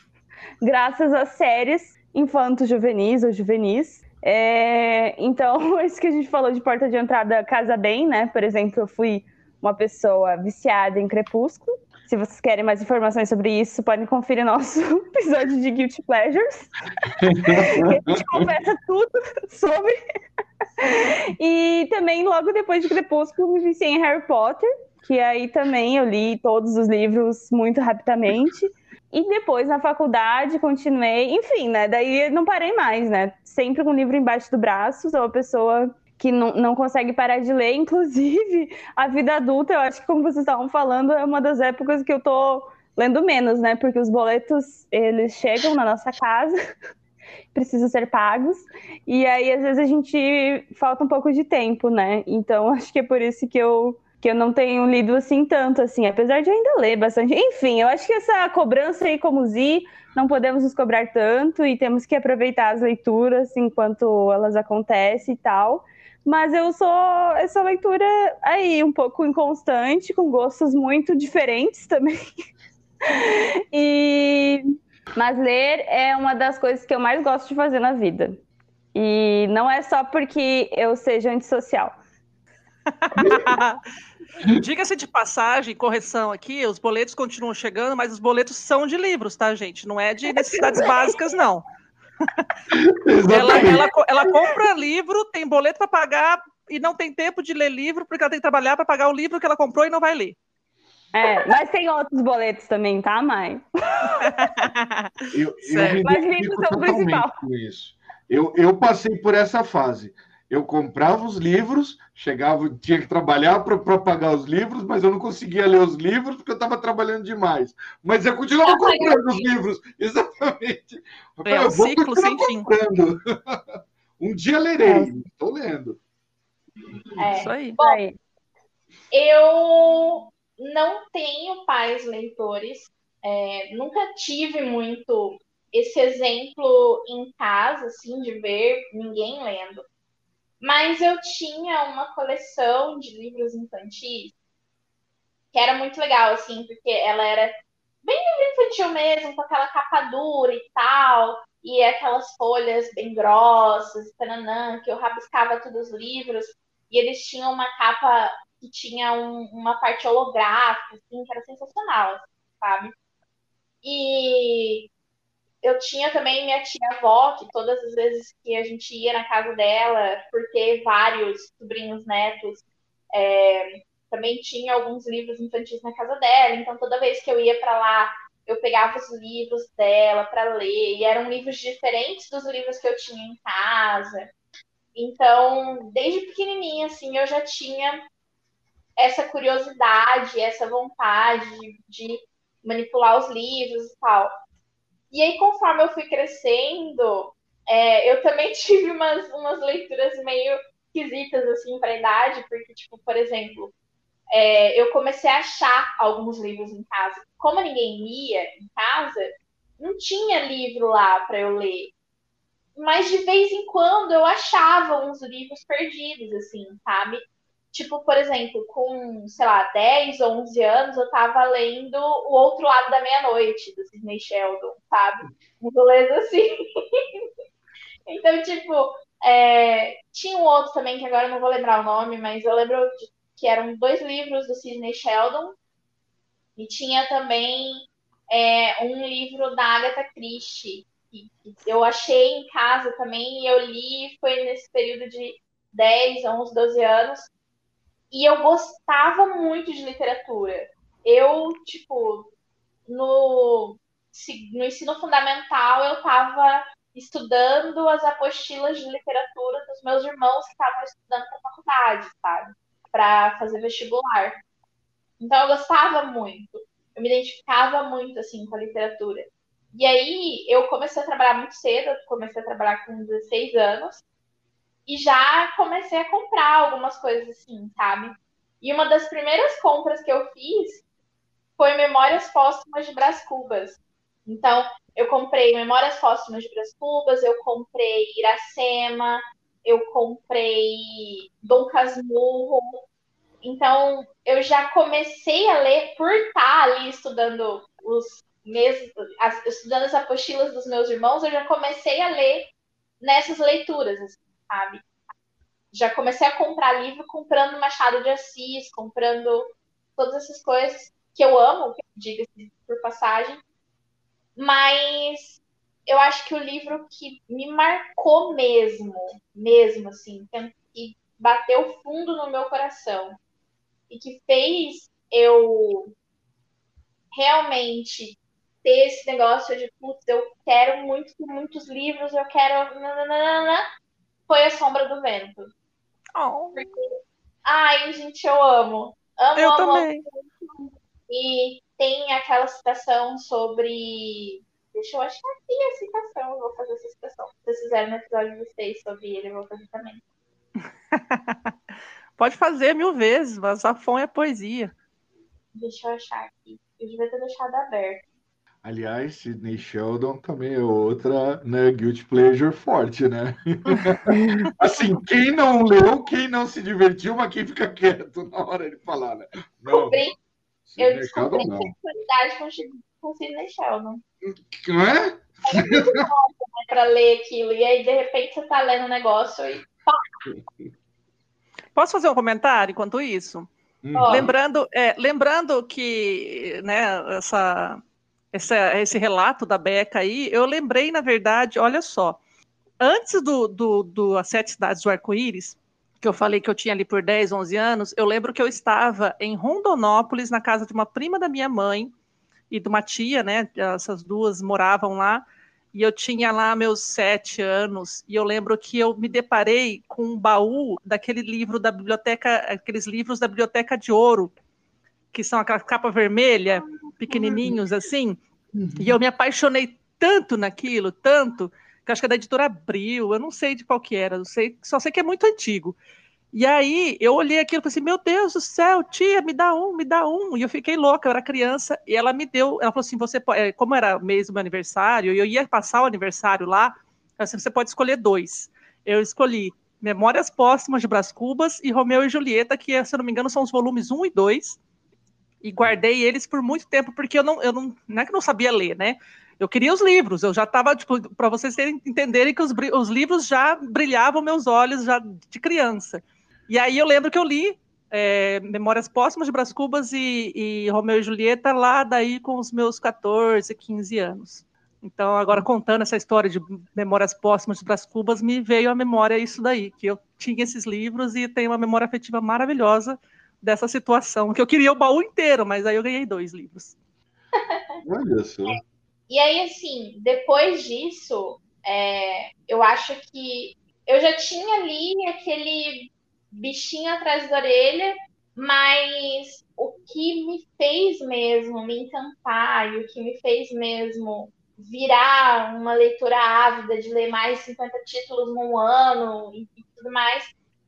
graças às séries infanto-juvenis ou juvenis. É, então, isso que a gente falou de porta de entrada casa bem, né? Por exemplo, eu fui uma pessoa viciada em Crepúsculo, se vocês querem mais informações sobre isso, podem conferir nosso episódio de Guilty Pleasures. a gente conversa tudo sobre. e também, logo depois de Crepúsculo, me viciei em Harry Potter, que aí também eu li todos os livros muito rapidamente. E depois, na faculdade, continuei. Enfim, né? Daí não parei mais, né? Sempre com o livro embaixo do braço. Sou uma pessoa que não, não consegue parar de ler. Inclusive, a vida adulta, eu acho que, como vocês estavam falando, é uma das épocas que eu tô lendo menos, né? Porque os boletos, eles chegam na nossa casa, precisam ser pagos, e aí, às vezes, a gente falta um pouco de tempo, né? Então, acho que é por isso que eu que eu não tenho lido assim tanto, assim, apesar de ainda ler bastante. Enfim, eu acho que essa cobrança aí como Zi, não podemos nos cobrar tanto e temos que aproveitar as leituras enquanto elas acontecem e tal. Mas eu sou essa leitura aí, um pouco inconstante, com gostos muito diferentes também. e... Mas ler é uma das coisas que eu mais gosto de fazer na vida. E não é só porque eu seja antissocial.
Diga-se de passagem, correção aqui, os boletos continuam chegando, mas os boletos são de livros, tá, gente? Não é de necessidades básicas, não ela, ela, ela compra livro, tem boleto para pagar e não tem tempo de ler livro porque ela tem que trabalhar para pagar o livro que ela comprou e não vai ler.
É, mas tem outros boletos também, tá, mãe?
eu, eu mas livros são o principal. Isso. Eu, eu passei por essa fase eu comprava os livros, chegava, tinha que trabalhar para pagar os livros, mas eu não conseguia ler os livros porque eu estava trabalhando demais. Mas eu continuava comprando os livros, exatamente.
É eu um ciclo sem fim.
um dia lerei, estou é. lendo.
É. Isso aí. Bom, eu não tenho pais leitores, é, nunca tive muito esse exemplo em casa, assim, de ver ninguém lendo. Mas eu tinha uma coleção de livros infantis que era muito legal, assim, porque ela era bem livro infantil mesmo, com aquela capa dura e tal, e aquelas folhas bem grossas, tananã, que eu rabiscava todos os livros, e eles tinham uma capa que tinha um, uma parte holográfica, assim, que era sensacional, sabe? E eu tinha também minha tia-avó, que todas as vezes que a gente ia na casa dela, por ter vários sobrinhos netos, é, também tinha alguns livros infantis na casa dela, então toda vez que eu ia para lá, eu pegava os livros dela para ler, e eram livros diferentes dos livros que eu tinha em casa. Então, desde pequenininha, assim, eu já tinha essa curiosidade, essa vontade de manipular os livros e tal. E aí, conforme eu fui crescendo, é, eu também tive umas, umas leituras meio esquisitas, assim, para a idade, porque, tipo, por exemplo, é, eu comecei a achar alguns livros em casa. Como ninguém lia em casa, não tinha livro lá para eu ler. Mas de vez em quando eu achava uns livros perdidos, assim, sabe? Tipo, por exemplo, com, sei lá, 10 ou 11 anos, eu tava lendo O Outro Lado da Meia-Noite, do Sidney Sheldon, sabe? Um rolê assim. então, tipo, é... tinha um outro também, que agora eu não vou lembrar o nome, mas eu lembro que eram dois livros do Sidney Sheldon, e tinha também é, um livro da Agatha Christie, que eu achei em casa também, e eu li, foi nesse período de 10, 11, 12 anos, e eu gostava muito de literatura. Eu, tipo, no, no ensino fundamental, eu estava estudando as apostilas de literatura dos meus irmãos que estavam estudando para faculdade, sabe? para fazer vestibular. Então eu gostava muito, eu me identificava muito assim com a literatura. E aí eu comecei a trabalhar muito cedo, comecei a trabalhar com 16 anos e já comecei a comprar algumas coisas assim, sabe? E uma das primeiras compras que eu fiz foi Memórias Póstumas de Brás Cubas. Então, eu comprei Memórias Póstumas de Brás Cubas, eu comprei Iracema, eu comprei Dom Casmurro. Então, eu já comecei a ler por estar ali estudando os mesmos, as, estudando as apostilas dos meus irmãos, eu já comecei a ler nessas leituras, assim, sabe? Já comecei a comprar livro comprando Machado de Assis, comprando todas essas coisas que eu amo, diga-se por passagem. Mas eu acho que o livro que me marcou mesmo, mesmo assim, que bateu fundo no meu coração e que fez eu realmente ter esse negócio de, putz, eu quero muito, muitos livros, eu quero. Nananana, foi A Sombra do Vento.
Oh.
Ai, gente, eu amo. Amo,
eu
amo,
também.
Amo. E tem aquela citação sobre Deixa eu achar aqui a citação. Eu vou fazer essa citação. Se vocês fizeram no episódio de vocês sobre ele, eu vou fazer também.
Pode fazer mil vezes, mas a fome é poesia.
Deixa eu achar aqui. Eu devia ter deixado aberto.
Aliás, Sidney Sheldon também é outra né, guilty pleasure forte, né? assim, quem não leu, quem não se divertiu, mas quem fica quieto na hora de falar, né?
Não. Descobri, eu descobri sexualidade com com Sidney Sheldon.
Não é?
É muito né, para ler aquilo. E aí, de repente, você tá lendo um negócio e!
Posso fazer um comentário enquanto isso?
Hum.
Lembrando, é, lembrando que né, essa, essa, esse relato da Beca aí, eu lembrei, na verdade, olha só, antes do, do, do As Sete Cidades do Arco-Íris, que eu falei que eu tinha ali por 10, 11 anos, eu lembro que eu estava em Rondonópolis, na casa de uma prima da minha mãe, e de uma tia, né? Essas duas moravam lá. E eu tinha lá meus sete anos, e eu lembro que eu me deparei com um baú daquele livro da biblioteca, aqueles livros da biblioteca de ouro, que são aquela capa vermelha, pequenininhos assim, uhum. e eu me apaixonei tanto naquilo, tanto, que acho que é da editora Abril, eu não sei de qual que era, eu sei, só sei que é muito antigo. E aí eu olhei aquilo e falei assim: Meu Deus do céu, tia, me dá um, me dá um. E eu fiquei louca, eu era criança, e ela me deu, ela falou assim: Você pode, é, como era mês do meu aniversário, e eu ia passar o aniversário lá, assim, você pode escolher dois. Eu escolhi Memórias Póstumas de Brás Cubas e Romeu e Julieta, que, se eu não me engano, são os volumes 1 e 2. E guardei eles por muito tempo, porque eu não, eu não, não é que não sabia ler, né? Eu queria os livros, eu já estava, tipo, para vocês entenderem que os, os, livros já brilhavam meus olhos já de criança. E aí eu lembro que eu li é, Memórias Póstumas de Brás Cubas e, e Romeu e Julieta lá daí com os meus 14, 15 anos. Então, agora contando essa história de Memórias Póstumas de Brás Cubas, me veio à memória isso daí, que eu tinha esses livros e tenho uma memória afetiva maravilhosa dessa situação, que eu queria o baú inteiro, mas aí eu ganhei dois livros.
Olha só. É.
E aí, assim, depois disso, é, eu acho que eu já tinha ali aquele bichinho atrás da orelha, mas o que me fez mesmo me encantar e o que me fez mesmo virar uma leitura ávida de ler mais de 50 títulos num ano e, e tudo mais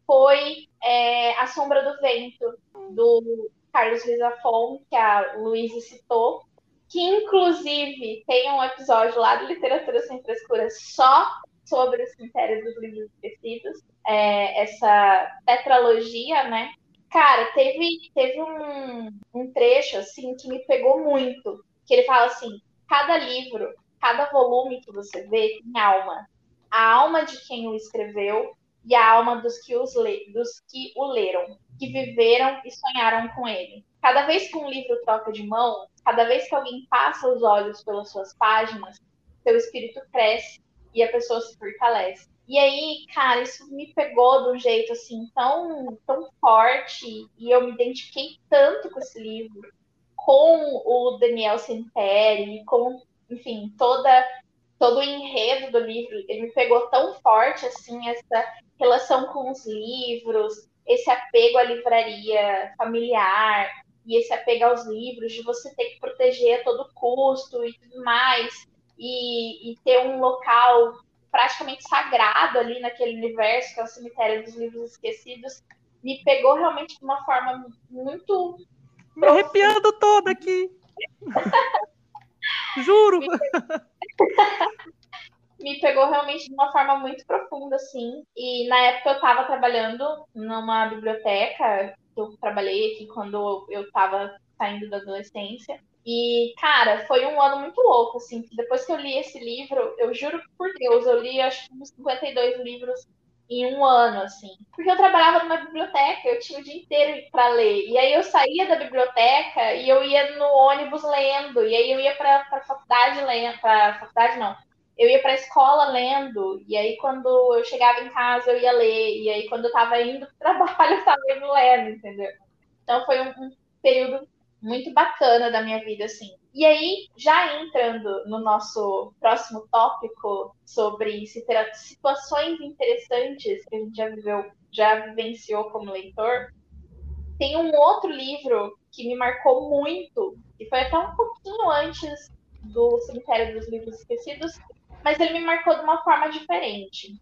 foi é, A Sombra do Vento, do Carlos Rizafon, que a Luísa citou, que inclusive tem um episódio lá do Literatura Sem Frescura só sobre o cemitério dos livros esquecidos, é, essa tetralogia, né? Cara, teve, teve um, um trecho assim que me pegou muito, que ele fala assim, cada livro, cada volume que você vê tem alma. A alma de quem o escreveu e a alma dos que, os le dos que o leram, que viveram e sonharam com ele. Cada vez que um livro troca de mão, cada vez que alguém passa os olhos pelas suas páginas, seu espírito cresce e a pessoa se fortalece. E aí, cara, isso me pegou de um jeito assim tão, tão forte e eu me identifiquei tanto com esse livro, com o Daniel Semperi, com, enfim, toda todo o enredo do livro. Ele me pegou tão forte assim essa relação com os livros, esse apego à livraria familiar e esse apego aos livros, de você ter que proteger a todo custo e tudo mais, e, e ter um local praticamente sagrado ali naquele universo, que é o cemitério dos livros esquecidos, me pegou realmente de uma forma muito.
Me arrepiando toda aqui. Juro!
me pegou realmente de uma forma muito profunda, assim. E na época eu estava trabalhando numa biblioteca, eu trabalhei aqui quando eu estava saindo da adolescência. E, cara, foi um ano muito louco, assim. Depois que eu li esse livro, eu juro por Deus, eu li acho que uns 52 livros em um ano, assim. Porque eu trabalhava numa biblioteca, eu tinha o dia inteiro para ler. E aí eu saía da biblioteca e eu ia no ônibus lendo. E aí eu ia para a faculdade lendo. Para faculdade, não eu ia para a escola lendo, e aí quando eu chegava em casa eu ia ler, e aí quando eu estava indo para o trabalho eu estava lendo, entendeu? Então foi um, um, período muito bacana da minha vida, assim. E aí, já entrando no nosso próximo tópico sobre situações interessantes que a gente já viveu, já vivenciou como leitor, tem um outro livro que me marcou muito, e foi até um pouquinho antes do Cemitério dos Livros Esquecidos, mas ele me marcou de uma forma diferente.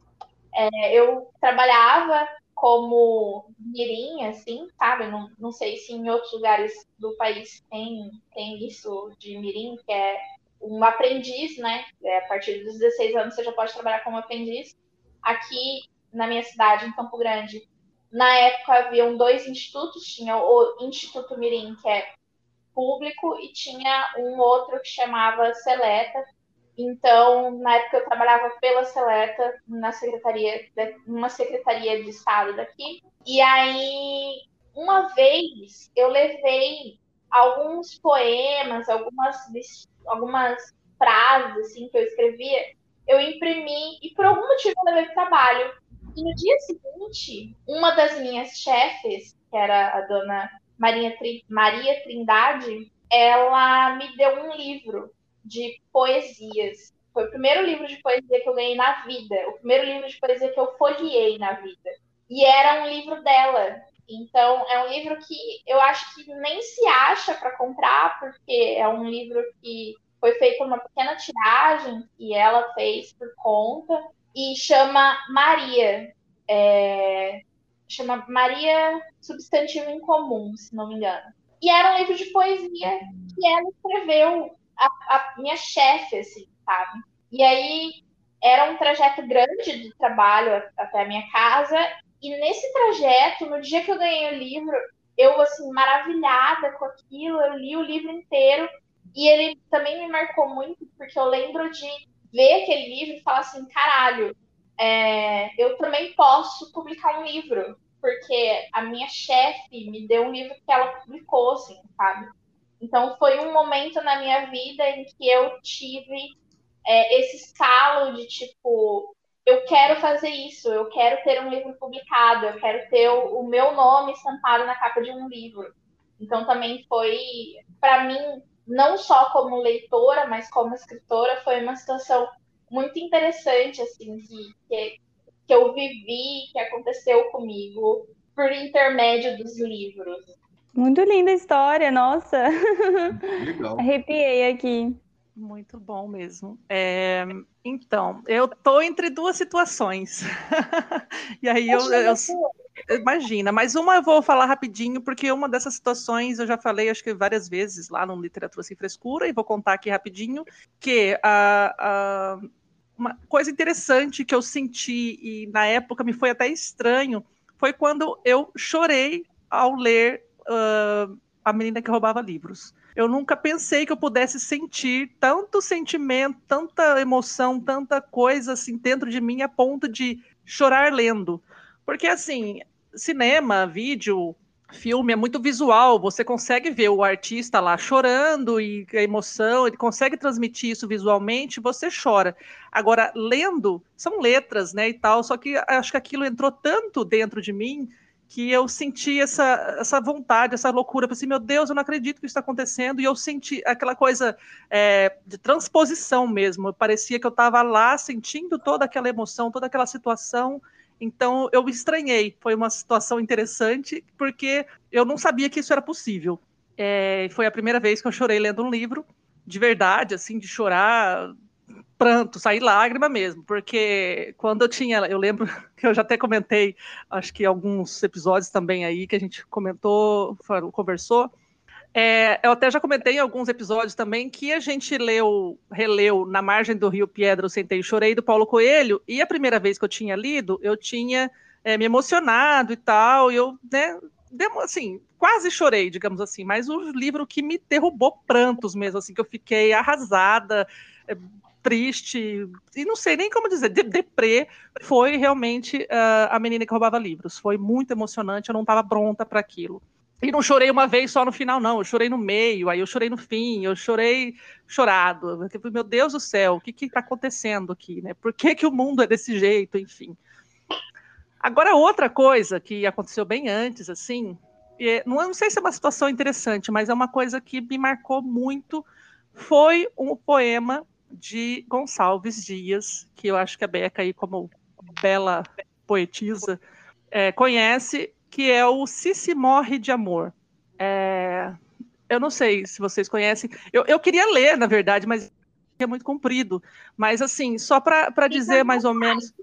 É, eu trabalhava como mirim, assim, sabe? Não, não sei se em outros lugares do país tem, tem isso de mirim, que é um aprendiz, né? É, a partir dos 16 anos você já pode trabalhar como aprendiz. Aqui na minha cidade, em Campo Grande, na época haviam dois institutos, tinha o Instituto Mirim, que é público, e tinha um outro que chamava Seleta, então, na época eu trabalhava pela Seleta, na secretaria, numa secretaria de Estado daqui. E aí, uma vez, eu levei alguns poemas, algumas, algumas frases assim, que eu escrevia, eu imprimi e por algum motivo eu levei para trabalho. E no dia seguinte, uma das minhas chefes, que era a dona Maria, Maria Trindade, ela me deu um livro de poesias. Foi o primeiro livro de poesia que eu ganhei na vida, o primeiro livro de poesia que eu folheei na vida. E era um livro dela. Então, é um livro que eu acho que nem se acha para comprar, porque é um livro que foi feito uma pequena tiragem que ela fez por conta e chama Maria. É... chama Maria Substantivo Incomum, se não me engano. E era um livro de poesia que ela escreveu a, a minha chefe, assim, sabe? E aí era um trajeto grande de trabalho até a minha casa. E nesse trajeto, no dia que eu ganhei o livro, eu, assim, maravilhada com aquilo, eu li o livro inteiro. E ele também me marcou muito, porque eu lembro de ver aquele livro e falar assim: caralho, é, eu também posso publicar um livro, porque a minha chefe me deu um livro que ela publicou, assim, sabe? Então foi um momento na minha vida em que eu tive é, esse estalo de tipo, eu quero fazer isso, eu quero ter um livro publicado, eu quero ter o, o meu nome estampado na capa de um livro. Então também foi, para mim, não só como leitora, mas como escritora, foi uma situação muito interessante, assim, que, que, que eu vivi, que aconteceu comigo por intermédio dos livros.
Muito linda a história, nossa. Legal. Arrepiei aqui.
Muito bom mesmo. É, então, eu tô entre duas situações. e aí eu, eu, eu, imagina, mas uma eu vou falar rapidinho, porque uma dessas situações eu já falei, acho que várias vezes lá no Literatura Sem Frescura, e vou contar aqui rapidinho, que a, a, uma coisa interessante que eu senti, e na época me foi até estranho, foi quando eu chorei ao ler uh, A Menina que Roubava Livros. Eu nunca pensei que eu pudesse sentir tanto sentimento, tanta emoção, tanta coisa assim dentro de mim a ponto de chorar lendo. Porque assim, cinema, vídeo, filme é muito visual, você consegue ver o artista lá chorando e a emoção, ele consegue transmitir isso visualmente, você chora. Agora, lendo, são letras, né, e tal, só que acho que aquilo entrou tanto dentro de mim que eu senti essa, essa vontade, essa loucura, pensei, meu Deus, eu não acredito que isso está acontecendo, e eu senti aquela coisa é, de transposição mesmo, parecia que eu estava lá sentindo toda aquela emoção, toda aquela situação, então eu estranhei, foi uma situação interessante, porque eu não sabia que isso era possível. É, foi a primeira vez que eu chorei lendo um livro, de verdade, assim, de chorar, pranto, sair lágrima mesmo, porque quando eu tinha, eu lembro que eu já até comentei, acho que alguns episódios também aí que a gente comentou, conversou, é, eu até já comentei em alguns episódios também que a gente leu, releu Na Margem do Rio Piedra, Eu Sentei e Chorei, do Paulo Coelho, e a primeira vez que eu tinha lido, eu tinha é, me emocionado e tal, e eu, né, assim, quase chorei, digamos assim, mas o livro que me derrubou prantos mesmo, assim, que eu fiquei arrasada, é, triste, e não sei nem como dizer, de, deprê, foi realmente uh, a menina que roubava livros. Foi muito emocionante, eu não estava pronta para aquilo. E não chorei uma vez só no final, não. Eu chorei no meio, aí eu chorei no fim, eu chorei chorado. Tipo, meu Deus do céu, o que está acontecendo aqui, né? Por que, que o mundo é desse jeito, enfim. Agora, outra coisa que aconteceu bem antes, assim, é, não, não sei se é uma situação interessante, mas é uma coisa que me marcou muito, foi um poema de Gonçalves Dias, que eu acho que a Beca aí, como bela poetisa, é, conhece, que é o Se Se Morre de Amor. É, eu não sei se vocês conhecem. Eu, eu queria ler, na verdade, mas é muito comprido. Mas, assim, só para dizer mais ou menos.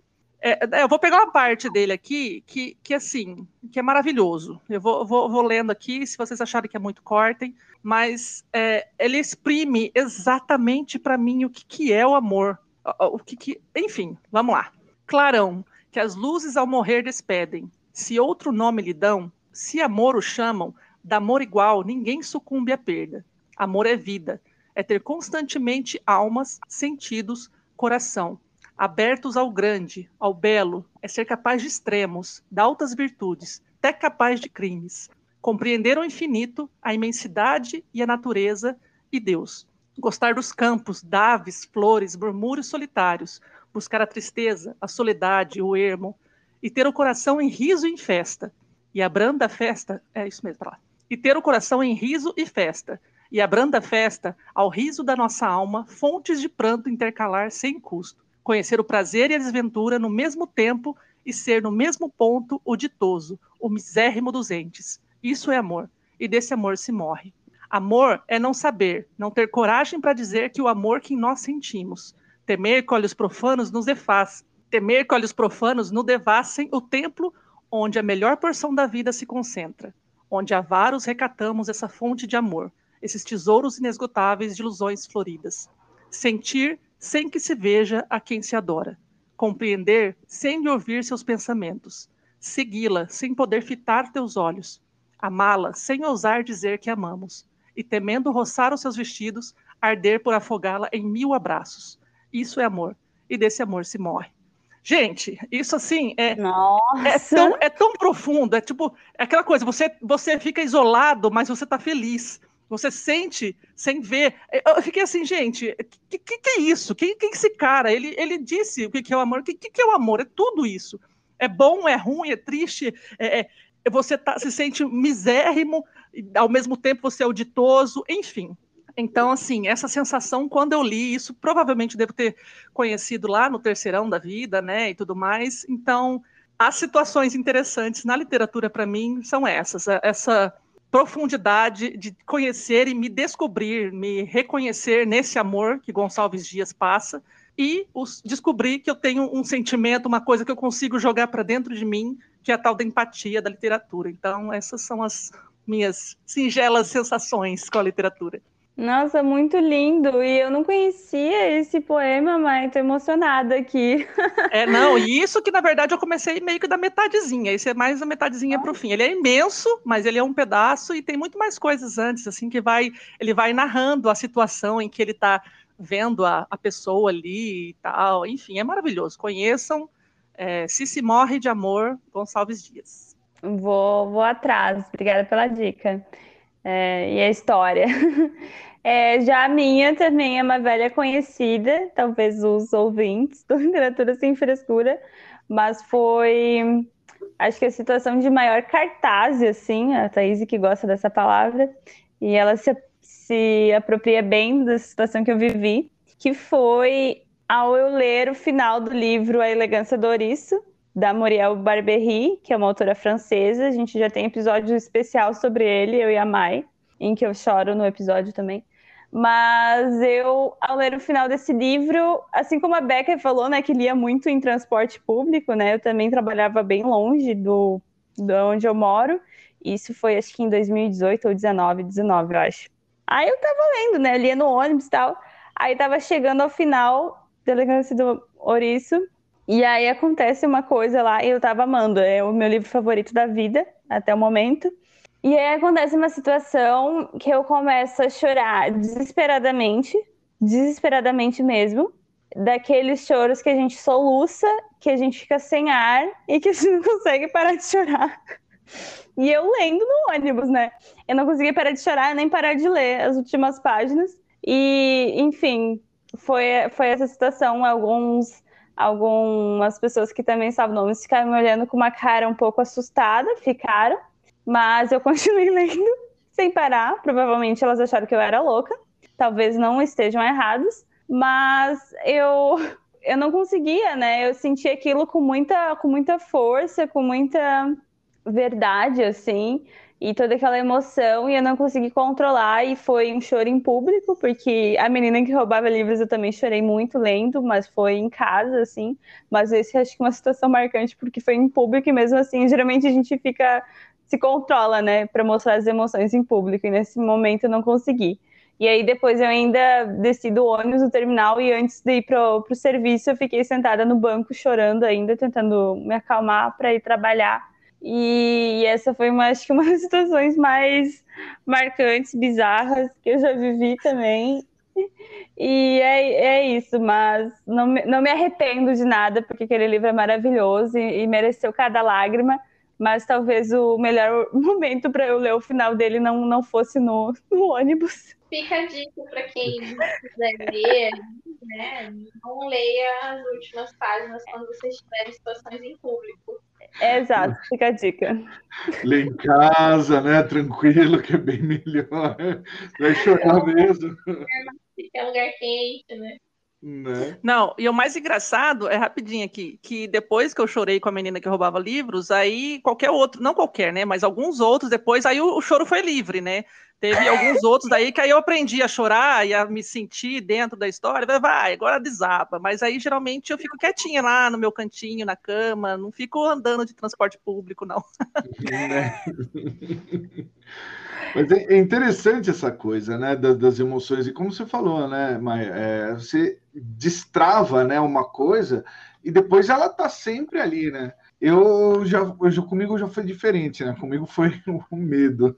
É, é, eu vou pegar uma parte dele aqui que, que assim, que é maravilhoso. Eu vou, vou, vou lendo aqui, se vocês acharem que é muito, cortem. Mas é, ele exprime exatamente para mim o que, que é o amor. O que, que, enfim, vamos lá. Clarão, que as luzes ao morrer despedem. Se outro nome lhe dão, se amor o chamam, da amor igual ninguém sucumbe à perda. Amor é vida, é ter constantemente almas, sentidos, coração abertos ao grande, ao belo, é ser capaz de extremos, de altas virtudes, até capaz de crimes. Compreender o infinito, a imensidade e a natureza e Deus. Gostar dos campos, daves, flores, murmúrios solitários, buscar a tristeza, a soledade, o ermo, e ter o coração em riso e em festa. E a branda festa, é isso mesmo, lá. E ter o coração em riso e festa. E a branda festa, ao riso da nossa alma, fontes de pranto intercalar sem custo conhecer o prazer e a desventura no mesmo tempo e ser no mesmo ponto o ditoso, o misérrimo dos entes. Isso é amor, e desse amor se morre. Amor é não saber, não ter coragem para dizer que o amor que nós sentimos. Temer que olhos profanos nos defaz, temer que olhos profanos nos devassem o templo onde a melhor porção da vida se concentra, onde a varos recatamos essa fonte de amor, esses tesouros inesgotáveis de ilusões floridas. Sentir sem que se veja a quem se adora, compreender sem ouvir seus pensamentos, segui-la sem poder fitar teus olhos, amá-la sem ousar dizer que amamos, e temendo roçar os seus vestidos, arder por afogá-la em mil abraços. Isso é amor, e desse amor se morre. Gente, isso assim é, é, tão, é tão profundo, é tipo, é aquela coisa, você, você fica isolado, mas você está feliz. Você sente sem ver. Eu fiquei assim, gente, o que, que, que, é isso? Quem, quem é esse cara? Ele, ele disse o que, que é o amor. O que, que, é o amor? É tudo isso. É bom, é ruim, é triste, é, é, você tá, se sente misérrimo, ao mesmo tempo você é auditoso, enfim. Então, assim, essa sensação, quando eu li isso, provavelmente devo ter conhecido lá no terceirão da vida, né, e tudo mais. Então, as situações interessantes na literatura, para mim, são essas. Essa profundidade de conhecer e me descobrir, me reconhecer nesse amor que Gonçalves Dias passa e os, descobrir que eu tenho um sentimento, uma coisa que eu consigo jogar para dentro de mim, que é a tal da empatia da literatura. Então, essas são as minhas singelas sensações com a literatura.
Nossa, muito lindo. E eu não conhecia esse poema, mas tô emocionada aqui.
É, não, e isso que na verdade eu comecei meio que da metadezinha. Esse é mais a metadezinha para o fim. Ele é imenso, mas ele é um pedaço e tem muito mais coisas antes, assim, que vai, ele vai narrando a situação em que ele está vendo a, a pessoa ali e tal. Enfim, é maravilhoso. Conheçam é, Se Se Morre de Amor, Gonçalves Dias.
Vou, vou atrás. Obrigada pela dica. É, e a história. É, já a minha também é uma velha conhecida, talvez os ouvintes do Literatura Sem Frescura, mas foi, acho que a situação de maior cartaz, assim, a Thaís que gosta dessa palavra, e ela se, se apropria bem da situação que eu vivi, que foi ao eu ler o final do livro A Elegância do Ouriço, da Muriel Barberry, que é uma autora francesa. A gente já tem episódio especial sobre ele, eu e a Mai, em que eu choro no episódio também. Mas eu, ao ler o final desse livro, assim como a Becca falou, né, que lia muito em transporte público, né, eu também trabalhava bem longe do, do onde eu moro. Isso foi, acho que em 2018 ou 19, 19, eu acho. Aí eu tava lendo, né, lia no ônibus e tal. Aí tava chegando ao final da Elegância do Ouriço. E aí acontece uma coisa lá, eu tava amando. É o meu livro favorito da vida, até o momento. E aí acontece uma situação que eu começo a chorar desesperadamente, desesperadamente mesmo, daqueles choros que a gente soluça, que a gente fica sem ar e que a gente não consegue parar de chorar. E eu lendo no ônibus, né? Eu não conseguia parar de chorar nem parar de ler as últimas páginas. E, enfim, foi, foi essa situação. Alguns, algumas pessoas que também estavam no ônibus ficaram me olhando com uma cara um pouco assustada, ficaram. Mas eu continuei lendo sem parar. Provavelmente elas acharam que eu era louca. Talvez não estejam errados, mas eu eu não conseguia, né? Eu senti aquilo com muita com muita força, com muita verdade assim, e toda aquela emoção e eu não consegui controlar e foi um choro em público, porque a menina que roubava livros eu também chorei muito lendo, mas foi em casa assim, mas esse acho que é uma situação marcante porque foi em público e mesmo assim, geralmente a gente fica se controla, né, para mostrar as emoções em público. E nesse momento eu não consegui. E aí depois eu ainda desci do ônibus no terminal e antes de ir pro, pro serviço eu fiquei sentada no banco chorando ainda, tentando me acalmar para ir trabalhar. E, essa foi uma, acho que uma das situações mais marcantes, bizarras que eu já vivi também. E é, é isso, mas não, não me arrependo de nada, porque aquele livro é maravilhoso e, e mereceu cada lágrima mas talvez o melhor momento para eu ler o final dele não, não fosse no, no ônibus.
Fica a dica para quem quiser ler, né? Não leia as últimas páginas quando você estiver em situações em público.
É, exato, fica a dica.
Lê em casa, né? Tranquilo, que é bem melhor. Vai chorar mesmo.
É lugar quente, né?
Né? Não, e o mais engraçado é rapidinho aqui, que depois que eu chorei com a menina que roubava livros, aí qualquer outro, não qualquer, né? Mas alguns outros depois, aí o, o choro foi livre, né? Teve alguns outros daí que aí eu aprendi a chorar e a me sentir dentro da história. Vai, vai, agora desaba. Mas aí geralmente eu fico quietinha lá no meu cantinho, na cama, não fico andando de transporte público, não. É.
Mas é, é interessante essa coisa, né, das, emoções. E como você falou, né, Maia, é, você destrava, né, uma coisa e depois ela tá sempre ali, né? Eu já, eu comigo já foi diferente, né? Comigo foi o medo.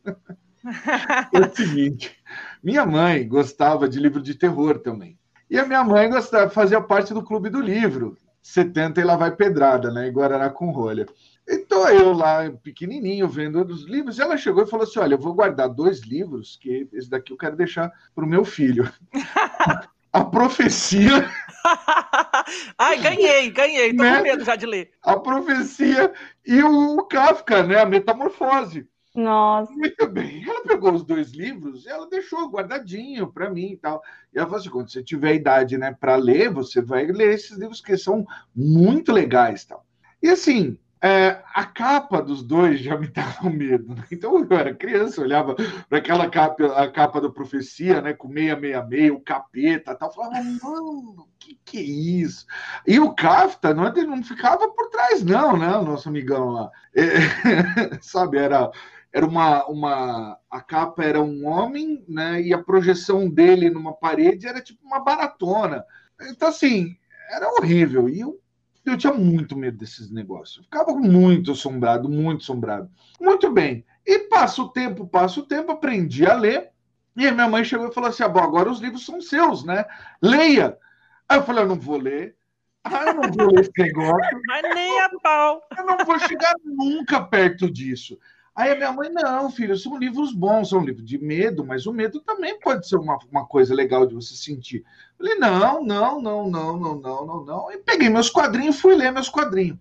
é o seguinte, minha mãe gostava de livro de terror também. E a minha mãe gostava, fazia parte do clube do livro. 70 e lá vai pedrada, né? Em Guaraná com rolha. Então eu lá, pequenininho, vendo os livros, e ela chegou e falou assim: Olha, eu vou guardar dois livros, que esse daqui eu quero deixar para o meu filho. a profecia.
Ai, ganhei, ganhei, tô né? com medo já de ler.
A profecia e o Kafka, né? A metamorfose.
Nossa.
Muito bem. Ela pegou os dois livros e ela deixou guardadinho para mim e tal. E ela falou assim: quando você tiver idade né, para ler, você vai ler esses livros que são muito legais tal. E assim, é, a capa dos dois já me dava medo. Né? Então eu era criança, eu olhava para aquela capa, a capa da profecia, né, com 666, o capeta, tal, falava, mano, que que é isso? E o Kafta não, ele não ficava por trás, não, né, o nosso amigão lá. É, sabe, era era uma, uma a capa era um homem, né, e a projeção dele numa parede era tipo uma baratona. Então assim, era horrível. E eu eu tinha muito medo desses negócios. Eu ficava muito assombrado, muito assombrado. Muito bem. E passa o tempo, passa o tempo, aprendi a ler. E aí minha mãe chegou e falou assim: ah, bom, agora os livros são seus, né? Leia. Aí eu falei: eu não vou ler. Ah, eu não vou ler esse negócio.
Mas nem a pau.
Eu não vou chegar nunca perto disso. Aí a minha mãe, não, filho, são livros bons, são livros de medo, mas o medo também pode ser uma, uma coisa legal de você sentir. Eu falei, não, não, não, não, não, não, não, não. E peguei meus quadrinhos e fui ler meus quadrinhos.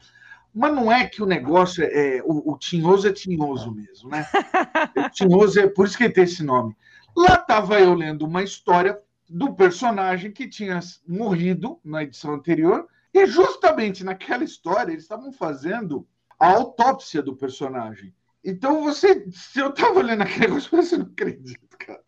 Mas não é que o negócio é. é o, o tinhoso é tinhoso mesmo, né? O tinhoso é por isso que ele tem esse nome. Lá estava eu lendo uma história do personagem que tinha morrido na edição anterior, e justamente naquela história eles estavam fazendo a autópsia do personagem. Então você, se eu tava lendo aquele negócio, você não acredita, cara.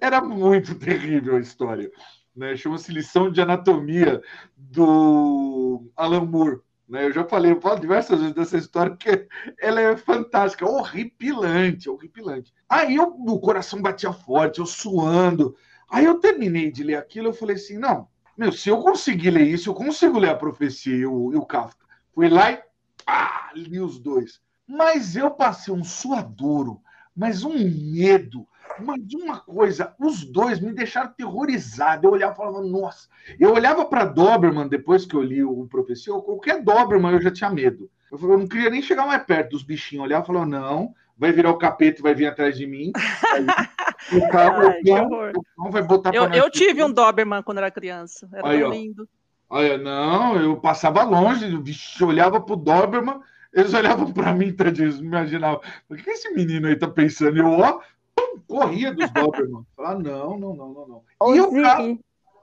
Era muito terrível a história. Né? Chama-se Lição de Anatomia do Alan Moore. Né? Eu já falei, eu falo diversas vezes dessa história, porque ela é fantástica, horripilante, horripilante. Aí eu, o coração batia forte, eu suando. Aí eu terminei de ler aquilo, eu falei assim, não, meu, se eu conseguir ler isso, eu consigo ler a profecia e o, e o Kafka. Fui lá e pá, li os dois. Mas eu passei um suadouro, mas um medo, mas uma coisa, os dois me deixaram terrorizado. Eu olhava e falava, nossa. Eu olhava para Doberman depois que eu li o Profecia, qualquer Doberman eu já tinha medo. Eu, falava, eu não queria nem chegar mais perto dos bichinhos. Eu olhava e falava, não, vai virar o capeta e vai vir atrás de mim. Aí, o
carro, Ai, o vai botar Eu, eu tive um Doberman quando era criança. Era Aí, lindo.
Olha, não, eu passava longe, o bicho olhava pro Doberman, eles olhavam para mim, tadinhos, imaginavam, o que esse menino aí tá pensando? Eu, ó, pum, corria dos Doberman. Ah, não, não, não, não, não.
Ô, e eu, cara...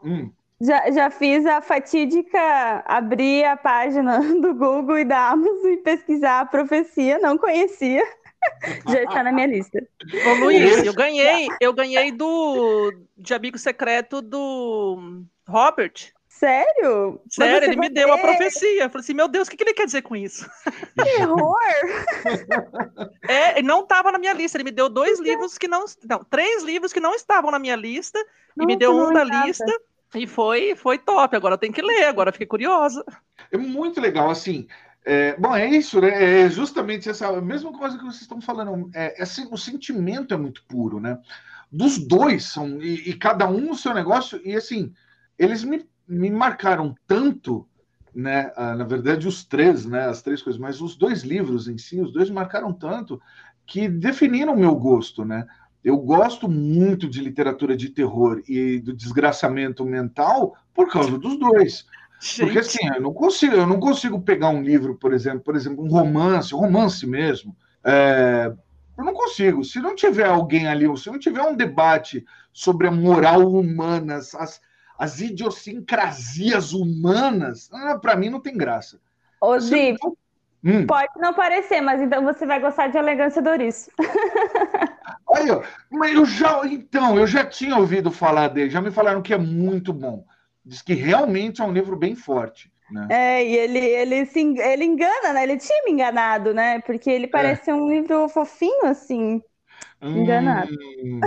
hum. já, já fiz a fatídica abrir a página do Google e da Amazon e pesquisar a profecia, não conhecia. Já está na minha lista.
Ô, Luiz, eu ganhei, eu ganhei do de amigo secreto do Robert.
Sério?
Sério, ele me deu a profecia. Eu falei assim, meu Deus, o que, que ele quer dizer com isso?
Que horror!
é, não estava na minha lista. Ele me deu dois livros que não. Não, três livros que não estavam na minha lista. E me deu um da lista. E foi, foi top. Agora eu tenho que ler, agora fiquei curiosa.
É muito legal, assim. É, bom, é isso, né? É justamente essa mesma coisa que vocês estão falando. É, é, assim, o sentimento é muito puro, né? Dos dois são, e, e cada um o seu negócio, e assim, eles me me marcaram tanto, né? Ah, na verdade, os três, né? As três coisas, mas os dois livros em si, os dois marcaram tanto que definiram o meu gosto, né? Eu gosto muito de literatura de terror e do desgraçamento mental por causa dos dois. Gente. Porque assim, eu não consigo, eu não consigo pegar um livro, por exemplo, por exemplo, um romance, romance mesmo. É, eu não consigo. Se não tiver alguém ali, se não tiver um debate sobre a moral humana, as, as idiosincrasias humanas, ah, para mim não tem graça.
Ô, Zi, hum. pode não parecer, mas então você vai gostar de Elegância Doris.
Aí, ó, mas eu já, então, eu já tinha ouvido falar dele, já me falaram que é muito bom. Diz que realmente é um livro bem forte. Né?
É, e ele, ele, se, ele engana, né? Ele tinha me enganado, né? Porque ele é. parece é. um livro fofinho, assim. Enganado. Hum,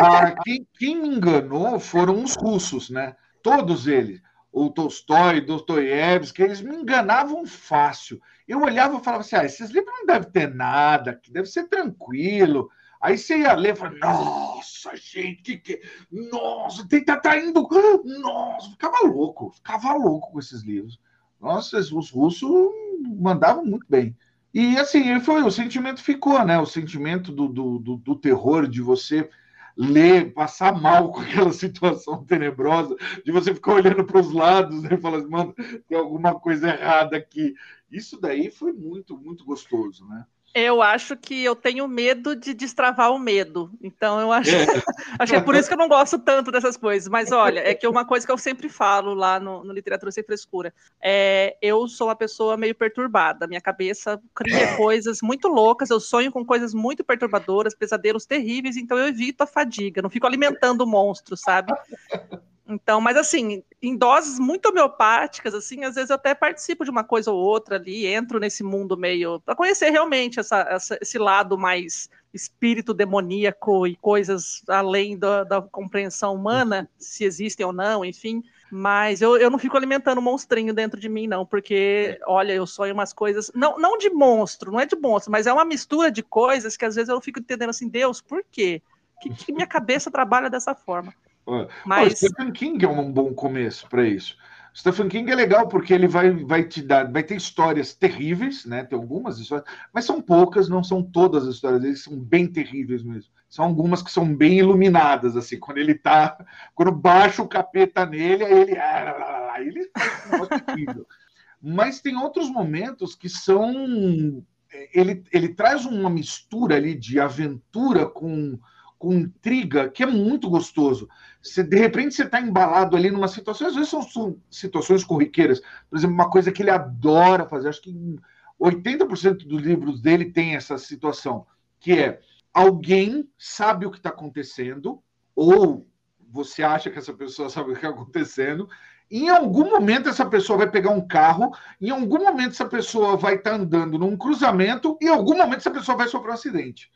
ah, quem, quem, me enganou foram os russos, né? Todos eles. ou Tolstói, Dostoiévski, eles me enganavam fácil. Eu olhava e falava assim: ah, esses livros não devem ter nada, que deve ser tranquilo. Aí você ia ler e falava, nossa, gente, que que. Nossa, tem tá, tá indo. Nossa, ficava louco, ficava louco com esses livros. Nossa, os russos mandavam muito bem. E assim, foi, o sentimento ficou, né? O sentimento do, do, do, do terror, de você ler, passar mal com aquela situação tenebrosa, de você ficar olhando para os lados né, e falar assim, mano, tem alguma coisa errada aqui. Isso daí foi muito, muito gostoso, né?
Eu acho que eu tenho medo de destravar o medo. Então, eu acho, é. acho que é por isso que eu não gosto tanto dessas coisas. Mas olha, é que uma coisa que eu sempre falo lá no, no Literatura Sem Frescura é eu sou uma pessoa meio perturbada. Minha cabeça cria coisas muito loucas, eu sonho com coisas muito perturbadoras, pesadelos terríveis, então eu evito a fadiga, não fico alimentando o monstro, sabe? Então, mas assim, em doses muito homeopáticas, assim, às vezes eu até participo de uma coisa ou outra ali, entro nesse mundo meio para conhecer realmente essa, essa, esse lado mais espírito demoníaco e coisas além da, da, compreensão humana, se existem ou não, enfim. Mas eu, eu não fico alimentando monstrinho dentro de mim, não, porque, olha, eu sonho umas coisas. Não, não de monstro, não é de monstro, mas é uma mistura de coisas que às vezes eu fico entendendo assim, Deus, por quê? Que, que minha cabeça trabalha dessa forma?
Mas... O Stephen King é um bom começo para isso. Stephen King é legal porque ele vai, vai te dar, vai ter histórias terríveis, né? Tem algumas histórias, mas são poucas, não são todas as histórias dele, são bem terríveis mesmo. São algumas que são bem iluminadas, assim, quando ele tá, quando baixa o capeta nele, aí ele, ah, ele faz um. Mas tem outros momentos que são, ele, ele traz uma mistura ali de aventura com com intriga, que é muito gostoso. Você, de repente você está embalado ali numa situação, às vezes são, são, situações corriqueiras. Por exemplo, uma coisa que ele adora fazer, acho que 80% dos livros dele tem essa situação, que é alguém sabe o que está acontecendo, ou você acha que essa pessoa sabe o que está acontecendo, em algum momento essa pessoa vai pegar um carro, em algum momento essa pessoa vai estar tá andando num cruzamento, e em algum momento essa pessoa vai sofrer um acidente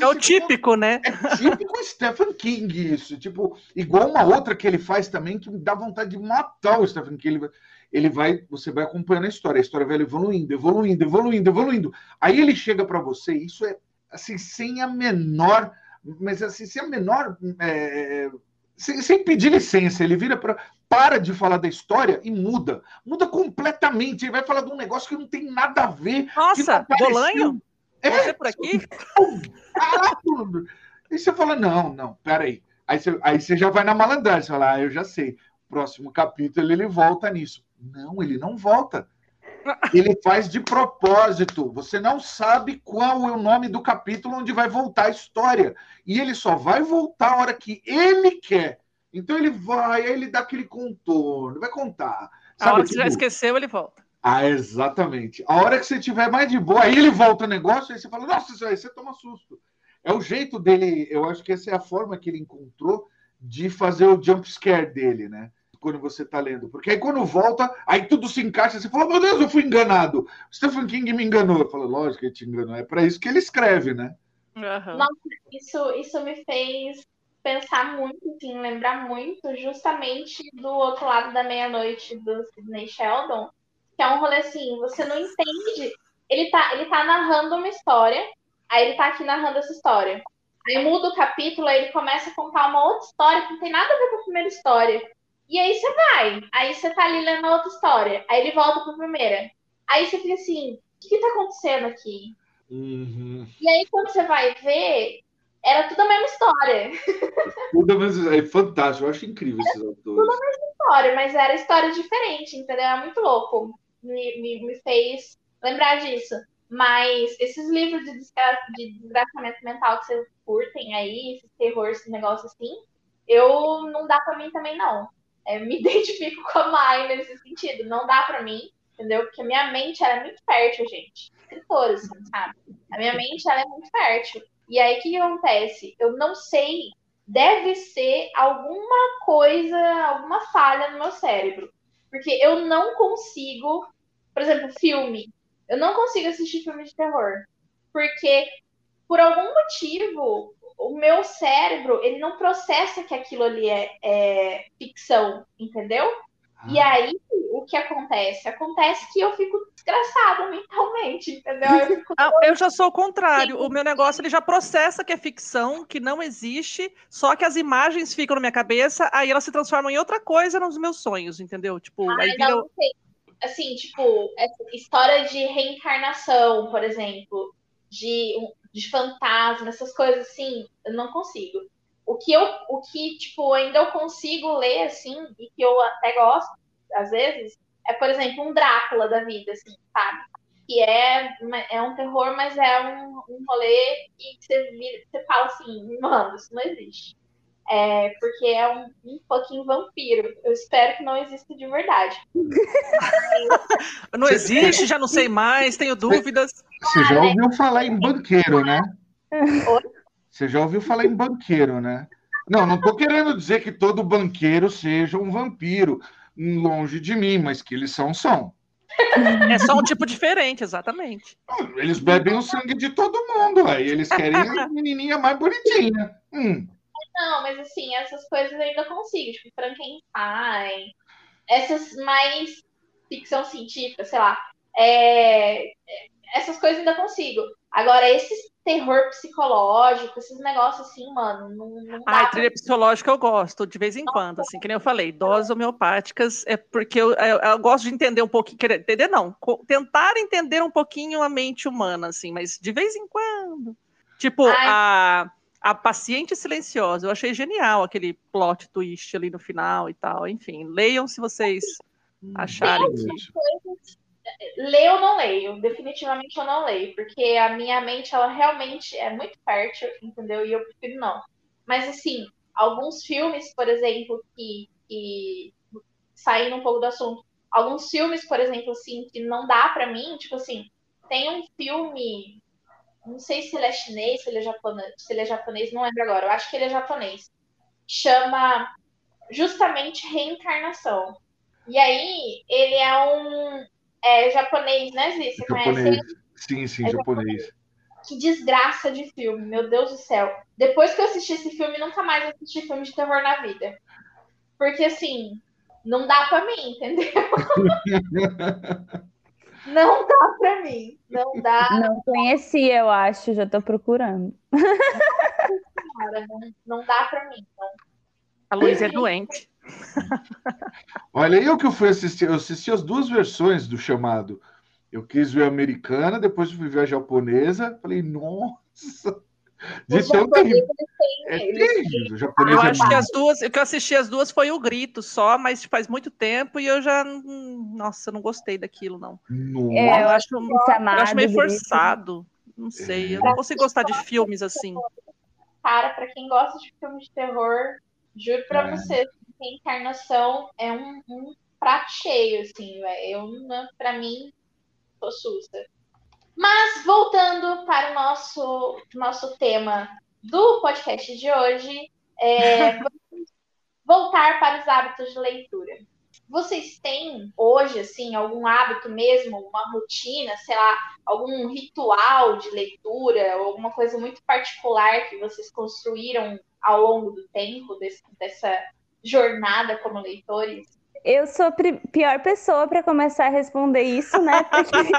é o típico, né?
É típico Stephen King isso. Tipo, igual uma outra que ele faz também que me dá vontade de matar o Stephen King. Ele vai, você vai acompanhando a história, a história vai evoluindo, evoluindo, evoluindo, evoluindo. Aí ele chega para você, isso é assim, sem a menor, mas assim, sem a menor. É, sem, sem, pedir licença, ele vira para. Para de falar da história e muda. Muda completamente. Ele vai falar de um negócio que não tem nada a ver.
Nossa, Bolanho? É, você por aqui?
Caralho! E você fala, não, não, peraí. Aí você, aí você já vai na malandragem, você fala, ah, eu já sei. Próximo capítulo ele volta nisso. Não, ele não volta. Ele faz de propósito. Você não sabe qual é o nome do capítulo onde vai voltar a história. E ele só vai voltar a hora que ele quer. Então ele vai, aí ele dá aquele contorno, vai contar.
Sabe, a hora que você já tipo, esqueceu, ele volta.
Ah, exatamente. A hora que você tiver mais de boa, aí ele volta o negócio, aí você fala, nossa, isso aí você toma susto. É o jeito dele, eu acho que essa é a forma que ele encontrou de fazer o jump scare dele, né? Quando você tá lendo. Porque aí quando volta, aí tudo se encaixa, você fala, meu Deus, eu fui enganado. Stephen King me enganou. Eu falo, lógico que ele te enganou. É para isso que ele escreve, né?
Uhum. Nossa, isso, isso me fez pensar muito, assim, lembrar muito justamente do outro lado da meia-noite do Sidney Sheldon, que é um rolê assim, você não entende. Ele tá, ele tá narrando uma história, aí ele tá aqui narrando essa história. Aí muda o capítulo, aí ele começa a contar uma outra história que não tem nada a ver com a primeira história. E aí você vai, aí você tá ali lendo outra história, aí ele volta pra primeira. Aí você fica assim, o que, que tá acontecendo aqui?
Uhum.
E aí quando você vai ver, era tudo a mesma história.
Tudo a mesma É fantástico, eu acho incrível esses autores.
Tudo a mesma história, mas era história diferente, entendeu? É muito louco me, me, me fez lembrar disso. Mas esses livros de, de desgraçamento mental que vocês curtem aí, esses terror, esses negócios assim, eu não dá para mim também, não. É, me identifico com a Mai nesse sentido. Não dá para mim, entendeu? Porque a minha mente ela é muito fértil, gente. Escritora, assim, sabe? A minha mente ela é muito fértil. E aí o que, que acontece? Eu não sei, deve ser alguma coisa, alguma falha no meu cérebro. Porque eu não consigo por exemplo, filme. Eu não consigo assistir filme de terror. Porque por algum motivo, o meu cérebro, ele não processa que aquilo ali é, é ficção, entendeu? E ah. aí, o que acontece? Acontece que eu fico desgraçada mentalmente, entendeu? Eu, fico...
ah, eu já sou o contrário. Sim. O meu negócio ele já processa que é ficção, que não existe, só que as imagens ficam na minha cabeça, aí elas se transformam em outra coisa nos meus sonhos, entendeu? Tipo,
ah,
aí
vira... não, sei. Assim, tipo, história de reencarnação, por exemplo, de, de fantasma, essas coisas assim, eu não consigo. O que eu, o que, tipo, ainda eu consigo ler, assim, e que eu até gosto, às vezes, é, por exemplo, um Drácula da vida, assim, sabe? Que é, é um terror, mas é um, um rolê que você, você fala assim, mano, isso não existe. É, porque é um, um fucking vampiro. Eu espero que não exista de verdade.
não existe, já não sei mais, tenho dúvidas.
Você já ouviu falar em banqueiro, né? Oi? Você já ouviu falar em banqueiro, né? Não, não estou querendo dizer que todo banqueiro seja um vampiro, longe de mim, mas que eles são, são.
É só um tipo diferente, exatamente.
Eles bebem o sangue de todo mundo, aí eles querem a menininha mais bonitinha. Hum.
Não, mas assim, essas coisas eu ainda consigo, tipo Frankenstein, essas mais ficção científica, sei lá. É, essas coisas ainda consigo. Agora, esses terror psicológico, esses negócios assim, mano, não, não dá.
Ah, trilha psicológica eu gosto, de vez em não, quando, assim, que nem eu falei, doses homeopáticas, é porque eu, eu, eu, gosto de entender um pouquinho, querer, entender não, tentar entender um pouquinho a mente humana, assim, mas de vez em quando. Tipo, a, a Paciente Silenciosa, eu achei genial aquele plot twist ali no final e tal, enfim, leiam se vocês acharem
ler eu não leio, definitivamente eu não leio, porque a minha mente, ela realmente é muito fértil, entendeu? E eu prefiro não. Mas, assim, alguns filmes, por exemplo, que, que saindo um pouco do assunto, alguns filmes, por exemplo, assim, que não dá para mim, tipo assim, tem um filme, não sei se ele é chinês, se ele é japonês, se ele é japonês, não lembro agora, eu acho que ele é japonês, chama justamente Reencarnação. E aí, ele é um, é japonês, né, Zí? Você japonês. conhece?
Sim, sim, é japonês. japonês.
Que desgraça de filme, meu Deus do céu. Depois que eu assisti esse filme, nunca mais assisti filme de terror na vida. Porque, assim, não dá pra mim, entendeu? não dá pra mim. Não dá.
Não conhecia, eu acho, já tô procurando.
Cara, não, não dá pra mim. Não.
A Luísa é doente.
Olha, eu que eu fui assistir, eu assisti as duas versões do chamado. Eu quis ver a americana, depois fui ver a japonesa. Falei, nossa, de tão terrível.
É terrível. Eu é acho que as duas, o que eu assisti as duas foi o grito só, mas faz muito tempo e eu já, nossa, não gostei daquilo não. É, eu acho, eu acho meio forçado. Não sei, eu não consigo gostar de filmes assim.
Cara, para quem gosta de filmes de terror, juro para é. você, reencarnação é um, um prato cheio, assim, eu, para mim, tô sussa. Mas, voltando para o nosso, nosso tema do podcast de hoje, é, vamos voltar para os hábitos de leitura. Vocês têm hoje, assim, algum hábito mesmo, uma rotina, sei lá, algum ritual de leitura, ou alguma coisa muito particular que vocês construíram ao longo do tempo desse, dessa jornada como leitores?
Eu sou a pior pessoa para começar a responder isso, né? Porque...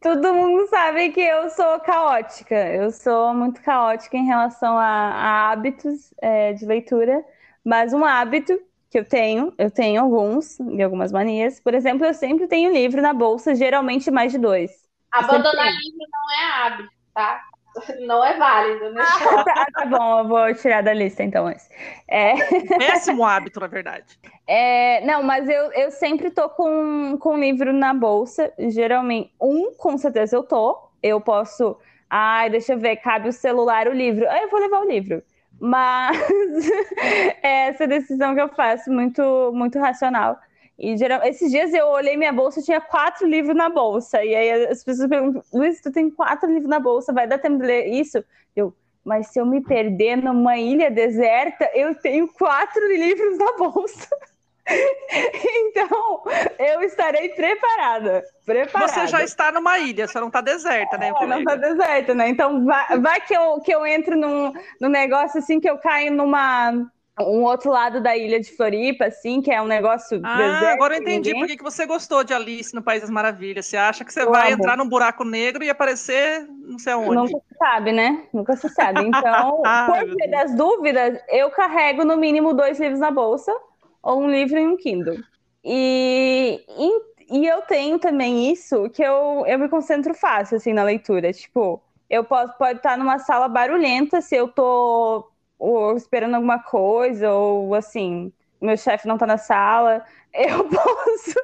Todo mundo sabe que eu sou caótica. Eu sou muito caótica em relação a, a hábitos é, de leitura. Mas um hábito que eu tenho, eu tenho alguns, e algumas manias. Por exemplo, eu sempre tenho livro na bolsa, geralmente mais de dois.
Abandonar livro não é hábito, tá? não é válido, né? Ah,
tá, tá, bom, eu vou tirar da lista então esse. É...
Péssimo hábito, na verdade.
É, não, mas eu, eu sempre tô com, com livro na bolsa. Geralmente, um, com certeza eu tô. Eu posso. Ai, deixa eu ver, cabe o celular, o livro. Ah, eu vou levar o livro. Mas é essa decisão que eu faço, muito, muito racional. E geral, esses dias eu olhei minha bolsa e tinha quatro livros na bolsa. E aí as pessoas perguntam, Luiz, tu tem quatro livros na bolsa, vai dar tempo de ler isso? Eu, mas se eu me perder numa ilha deserta, eu tenho quatro livros na bolsa. Então, eu estarei preparada. Preparada.
Você já está numa ilha, você não está deserta, né?
É, não está deserta, né? Então, vai, vai, que, eu, que eu entro num, num negócio assim que eu caio numa um outro lado da ilha de Floripa, assim, que é um negócio.
Ah, deserto, agora eu entendi ninguém... por que, que você gostou de Alice no País das Maravilhas. Você acha que você eu vai amo. entrar num buraco negro e aparecer não sei onde?
Nunca se sabe, né? Nunca se sabe. Então, por via das dúvidas, eu carrego no mínimo dois livros na bolsa, ou um livro e um Kindle. E, e, e eu tenho também isso que eu, eu me concentro fácil, assim, na leitura. Tipo, eu posso pode estar numa sala barulhenta se eu tô ou esperando alguma coisa, ou assim, meu chefe não tá na sala, eu posso,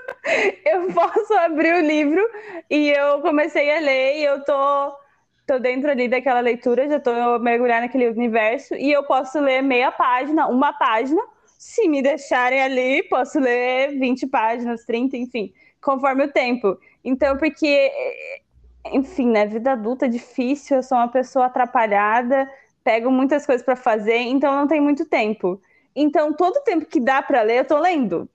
eu posso abrir o livro e eu comecei a ler e eu tô, tô dentro ali daquela leitura, já tô mergulhar naquele universo e eu posso ler meia página, uma página, se me deixarem ali, posso ler 20 páginas, 30, enfim, conforme o tempo. Então, porque, enfim, né, vida adulta é difícil, eu sou uma pessoa atrapalhada, pego muitas coisas para fazer, então não tem muito tempo. Então, todo o tempo que dá para ler, eu tô lendo.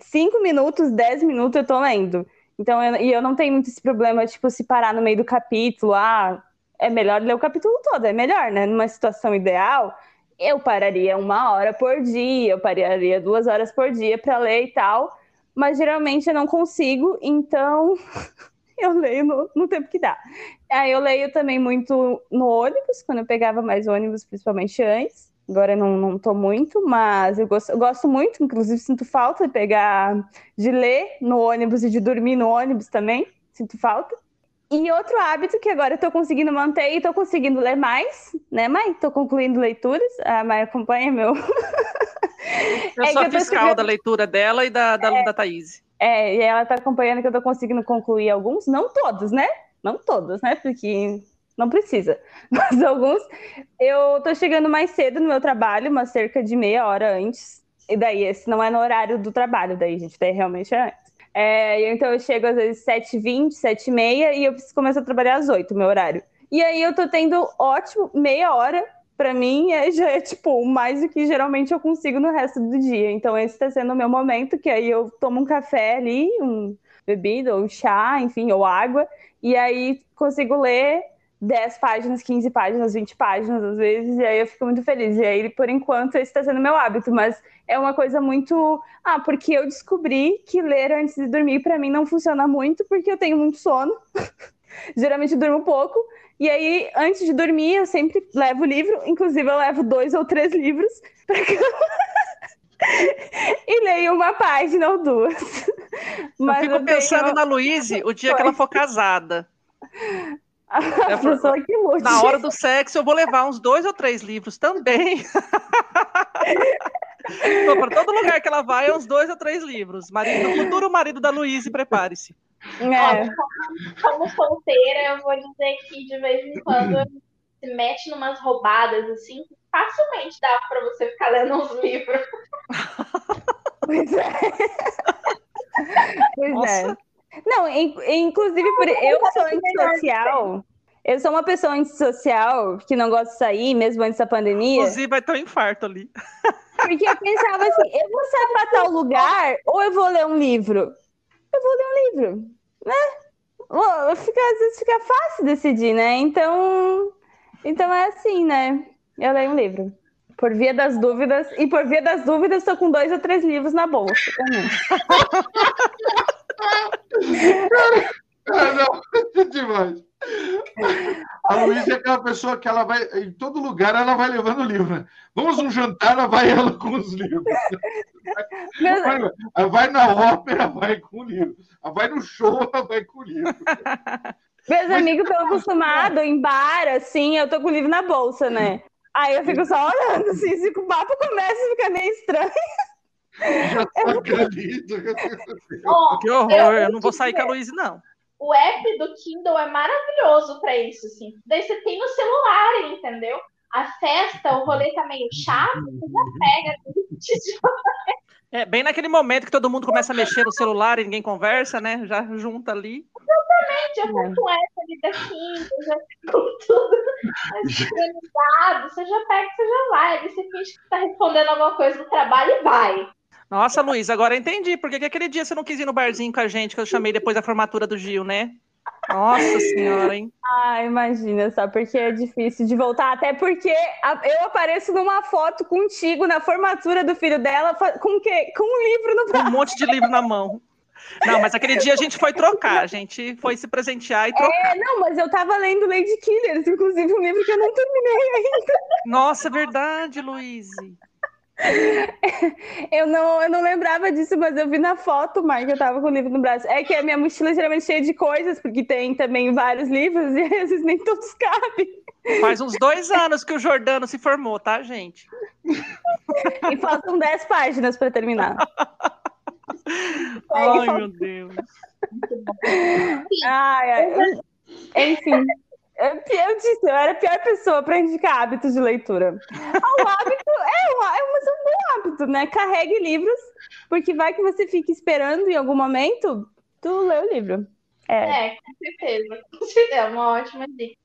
Cinco minutos, dez minutos, eu tô lendo. Então, eu, e eu não tenho muito esse problema, tipo, se parar no meio do capítulo, ah, é melhor ler o capítulo todo, é melhor, né? Numa situação ideal, eu pararia uma hora por dia, eu pararia duas horas por dia para ler e tal, mas geralmente eu não consigo, então eu leio no, no, tempo que dá. Aí eu leio também muito no ônibus, quando eu pegava mais ônibus, principalmente antes. Agora eu não, não tô muito, mas eu gosto, eu gosto muito, inclusive sinto falta de pegar, de ler no ônibus e de dormir no ônibus também, sinto falta. E outro hábito que agora eu tô conseguindo manter e tô conseguindo ler mais, né, Mai? Tô concluindo leituras, a Mai acompanha meu.
Eu é sou a fiscal da leitura dela e da, da, é, da Thaís.
É, e ela tá acompanhando que eu tô conseguindo concluir alguns, não todos, né? Não todos, né? Porque não precisa. Mas alguns. Eu tô chegando mais cedo no meu trabalho, uma cerca de meia hora antes. E daí, esse não é no horário do trabalho, daí, gente, daí realmente é antes. É, então eu chego às vezes 7h20, 7h30 e eu preciso começar a trabalhar às 8 meu horário. E aí eu tô tendo ótimo meia hora para mim é, já é tipo mais do que geralmente eu consigo no resto do dia. Então esse está sendo o meu momento, que aí eu tomo um café ali, um bebida ou um chá, enfim, ou água, e aí consigo ler 10 páginas, 15 páginas, 20 páginas às vezes, e aí eu fico muito feliz. E aí, por enquanto, esse está sendo meu hábito, mas é uma coisa muito. Ah, porque eu descobri que ler antes de dormir para mim não funciona muito, porque eu tenho muito sono. Geralmente durmo pouco, e aí, antes de dormir, eu sempre levo livro, inclusive eu levo dois ou três livros para e leio uma página ou duas.
Mas eu fico eu pensando tenho... na Luíse o dia que ela for casada.
A é pessoa que lute.
Na hora do sexo, eu vou levar uns dois ou três livros também. para todo lugar que ela vai, é uns dois ou três livros. Marido, futuro marido da Luíse, prepare-se.
É. como, solteira, eu vou dizer que de vez em quando se mete numas roubadas assim, facilmente dá para você ficar lendo uns livros.
Pois é. Pois é. Nossa. é. Não, inclusive por eu sou antissocial. Eu sou uma pessoa antissocial que não gosta de sair, mesmo antes da pandemia.
Inclusive, vai ter um infarto ali.
Porque eu pensava assim: eu vou sair para tal lugar ou eu vou ler um livro? eu vou ler um livro, né? Fica, às vezes fica fácil decidir, né? Então, então é assim, né? Eu leio um livro. Por via das dúvidas, e por via das dúvidas, estou com dois ou três livros na bolsa também.
ah, não, é demais. A Luísa é aquela pessoa que ela vai, em todo lugar, ela vai levando livro. Né? Vamos um jantar, ela vai ela com os livros. Vai, vai na ópera, vai com o livro. Vai no show, ela vai com o livro.
Meus Mas, amigos estão acostumados em bar, assim, eu tô com o livro na bolsa, né? Aí eu fico só olhando, assim, se o papo começa a ficar meio estranho.
Já tá acredito.
Oh, que horror, eu, eu não vou sair com a Luísa, não
o app do Kindle é maravilhoso para isso, assim. Daí você tem no celular, entendeu? A festa, o rolê tá meio chato, você já pega.
É, bem naquele momento que todo mundo começa a mexer no celular e ninguém conversa, né? Já junta ali.
Exatamente, eu é. com essa ali da Kindle, já com tudo sincronizado, você já pega, você já vai. Você finge que tá respondendo alguma coisa no trabalho e vai.
Nossa, Luiz, agora entendi. Por que aquele dia você não quis ir no barzinho com a gente, que eu chamei depois da formatura do Gil, né? Nossa senhora, hein?
Ah, imagina, só porque é difícil de voltar, até porque eu apareço numa foto contigo na formatura do filho dela, com o quê? Com um livro no
braço. Um monte de livro na mão. Não, mas aquele dia a gente foi trocar, a gente foi se presentear e trocar.
É, não, mas eu tava lendo Lady Killers, inclusive um livro que eu não terminei ainda.
Nossa, verdade, Luiz.
Eu não, eu não lembrava disso, mas eu vi na foto, Mike, eu tava com o livro no braço. É que a minha mochila é geralmente cheia de coisas, porque tem também vários livros e às vezes nem todos cabem.
Faz uns dois anos que o Jordano se formou, tá, gente?
E faltam dez páginas para terminar.
Ai, meu Deus.
Ai, ai. Enfim. Eu disse, eu era a pior pessoa para indicar hábitos de leitura. O hábito é, um, é um bom hábito, né? Carregue livros, porque vai que você fique esperando em algum momento, tu lê o livro.
É, é. Com certeza, é uma ótima dica.